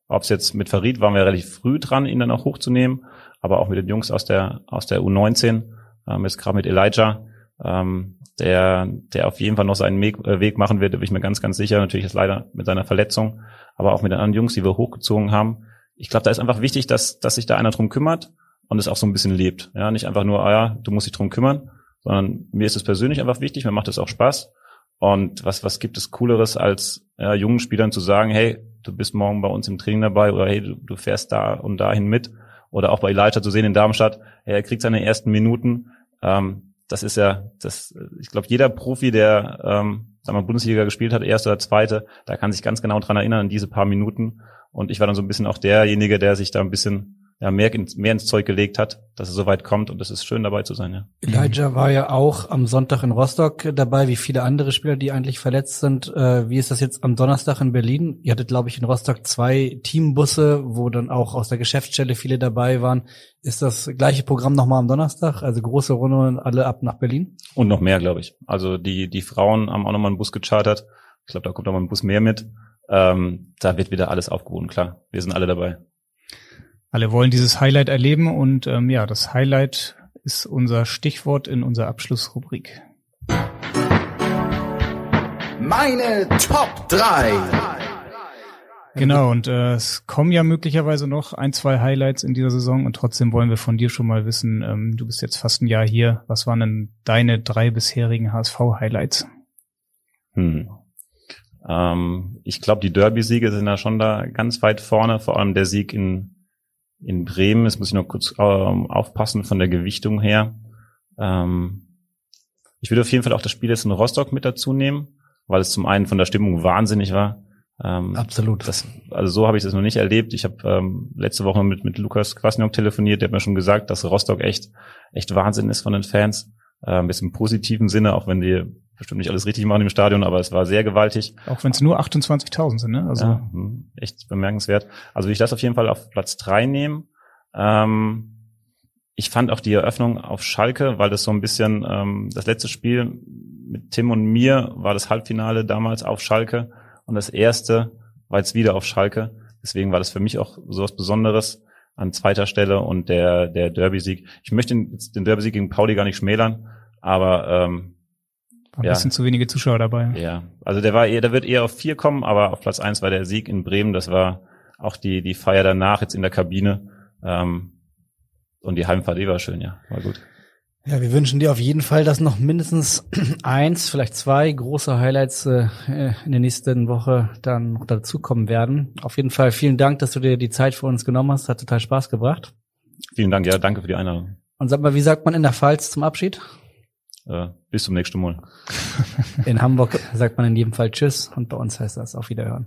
ob es jetzt mit Farid waren wir relativ früh dran, ihn dann auch hochzunehmen, aber auch mit den Jungs aus der aus der U19, ähm, jetzt gerade mit Elijah, ähm, der der auf jeden Fall noch seinen Weg, äh, Weg machen wird, da bin ich mir ganz ganz sicher. Natürlich ist leider mit seiner Verletzung, aber auch mit den anderen Jungs, die wir hochgezogen haben. Ich glaube, da ist einfach wichtig, dass dass sich da einer drum kümmert und es auch so ein bisschen lebt. Ja, nicht einfach nur, ah ja, du musst dich drum kümmern, sondern mir ist es persönlich einfach wichtig, mir macht es auch Spaß. Und was, was gibt es Cooleres, als ja, jungen Spielern zu sagen, hey, du bist morgen bei uns im Training dabei oder hey, du, du fährst da und dahin mit. Oder auch bei Elijah zu sehen in Darmstadt, hey, er kriegt seine ersten Minuten. Ähm, das ist ja, das, ich glaube, jeder Profi, der ähm, sagen wir, Bundesliga gespielt hat, erste oder zweite, da kann sich ganz genau dran erinnern an diese paar Minuten. Und ich war dann so ein bisschen auch derjenige, der sich da ein bisschen ja, mehr, ins, mehr ins Zeug gelegt hat, dass es so weit kommt und es ist schön dabei zu sein. Ja. Elijah war ja auch am Sonntag in Rostock dabei, wie viele andere Spieler, die eigentlich verletzt sind. Äh, wie ist das jetzt am Donnerstag in Berlin? Ihr hattet, glaube ich, in Rostock zwei Teambusse, wo dann auch aus der Geschäftsstelle viele dabei waren. Ist das gleiche Programm nochmal am Donnerstag? Also große Runde und alle ab nach Berlin? Und noch mehr, glaube ich. Also die, die Frauen haben auch nochmal einen Bus gechartert. Ich glaube, da kommt nochmal ein Bus mehr mit. Ähm, da wird wieder alles aufgehoben, klar. Wir sind alle dabei. Alle wollen dieses Highlight erleben und ähm, ja, das Highlight ist unser Stichwort in unserer Abschlussrubrik. Meine Top 3. Genau, und äh, es kommen ja möglicherweise noch ein, zwei Highlights in dieser Saison und trotzdem wollen wir von dir schon mal wissen, ähm, du bist jetzt fast ein Jahr hier. Was waren denn deine drei bisherigen HSV-Highlights? Hm. Ähm, ich glaube, die Derby-Siege sind da schon da ganz weit vorne, vor allem der Sieg in in Bremen, jetzt muss ich noch kurz ähm, aufpassen von der Gewichtung her. Ähm, ich würde auf jeden Fall auch das Spiel jetzt in Rostock mit dazu nehmen, weil es zum einen von der Stimmung wahnsinnig war. Ähm, Absolut. Das, also so habe ich das noch nicht erlebt. Ich habe ähm, letzte Woche mit, mit Lukas Kwasniok telefoniert, der hat mir schon gesagt, dass Rostock echt, echt Wahnsinn ist von den Fans. Äh, ein bisschen im positiven Sinne, auch wenn die bestimmt nicht alles richtig machen im Stadion, aber es war sehr gewaltig. Auch wenn es nur 28.000 sind, ne? Also ja, hm, echt bemerkenswert. Also ich das auf jeden Fall auf Platz drei nehmen. Ähm, ich fand auch die Eröffnung auf Schalke, weil das so ein bisschen ähm, das letzte Spiel mit Tim und mir war das Halbfinale damals auf Schalke und das erste war jetzt wieder auf Schalke. Deswegen war das für mich auch so was Besonderes an zweiter Stelle und der der Derby-Sieg. Ich möchte den, den Derby-Sieg gegen Pauli gar nicht schmälern, aber ähm, war ein ja. bisschen zu wenige Zuschauer dabei. Ja, also der war eher, der wird eher auf vier kommen, aber auf Platz eins war der Sieg in Bremen. Das war auch die die Feier danach jetzt in der Kabine ähm, und die Heimfahrt, die war schön, ja, war gut. Ja, wir wünschen dir auf jeden Fall, dass noch mindestens (clears throat) eins, vielleicht zwei große Highlights äh, in der nächsten Woche dann noch dazukommen werden. Auf jeden Fall vielen Dank, dass du dir die Zeit für uns genommen hast. Hat total Spaß gebracht. Vielen Dank, ja, danke für die Einladung. Und sag mal, wie sagt man in der Pfalz zum Abschied? Äh, bis zum nächsten Mal. In Hamburg sagt man in jedem Fall Tschüss und bei uns heißt das auf Wiederhören.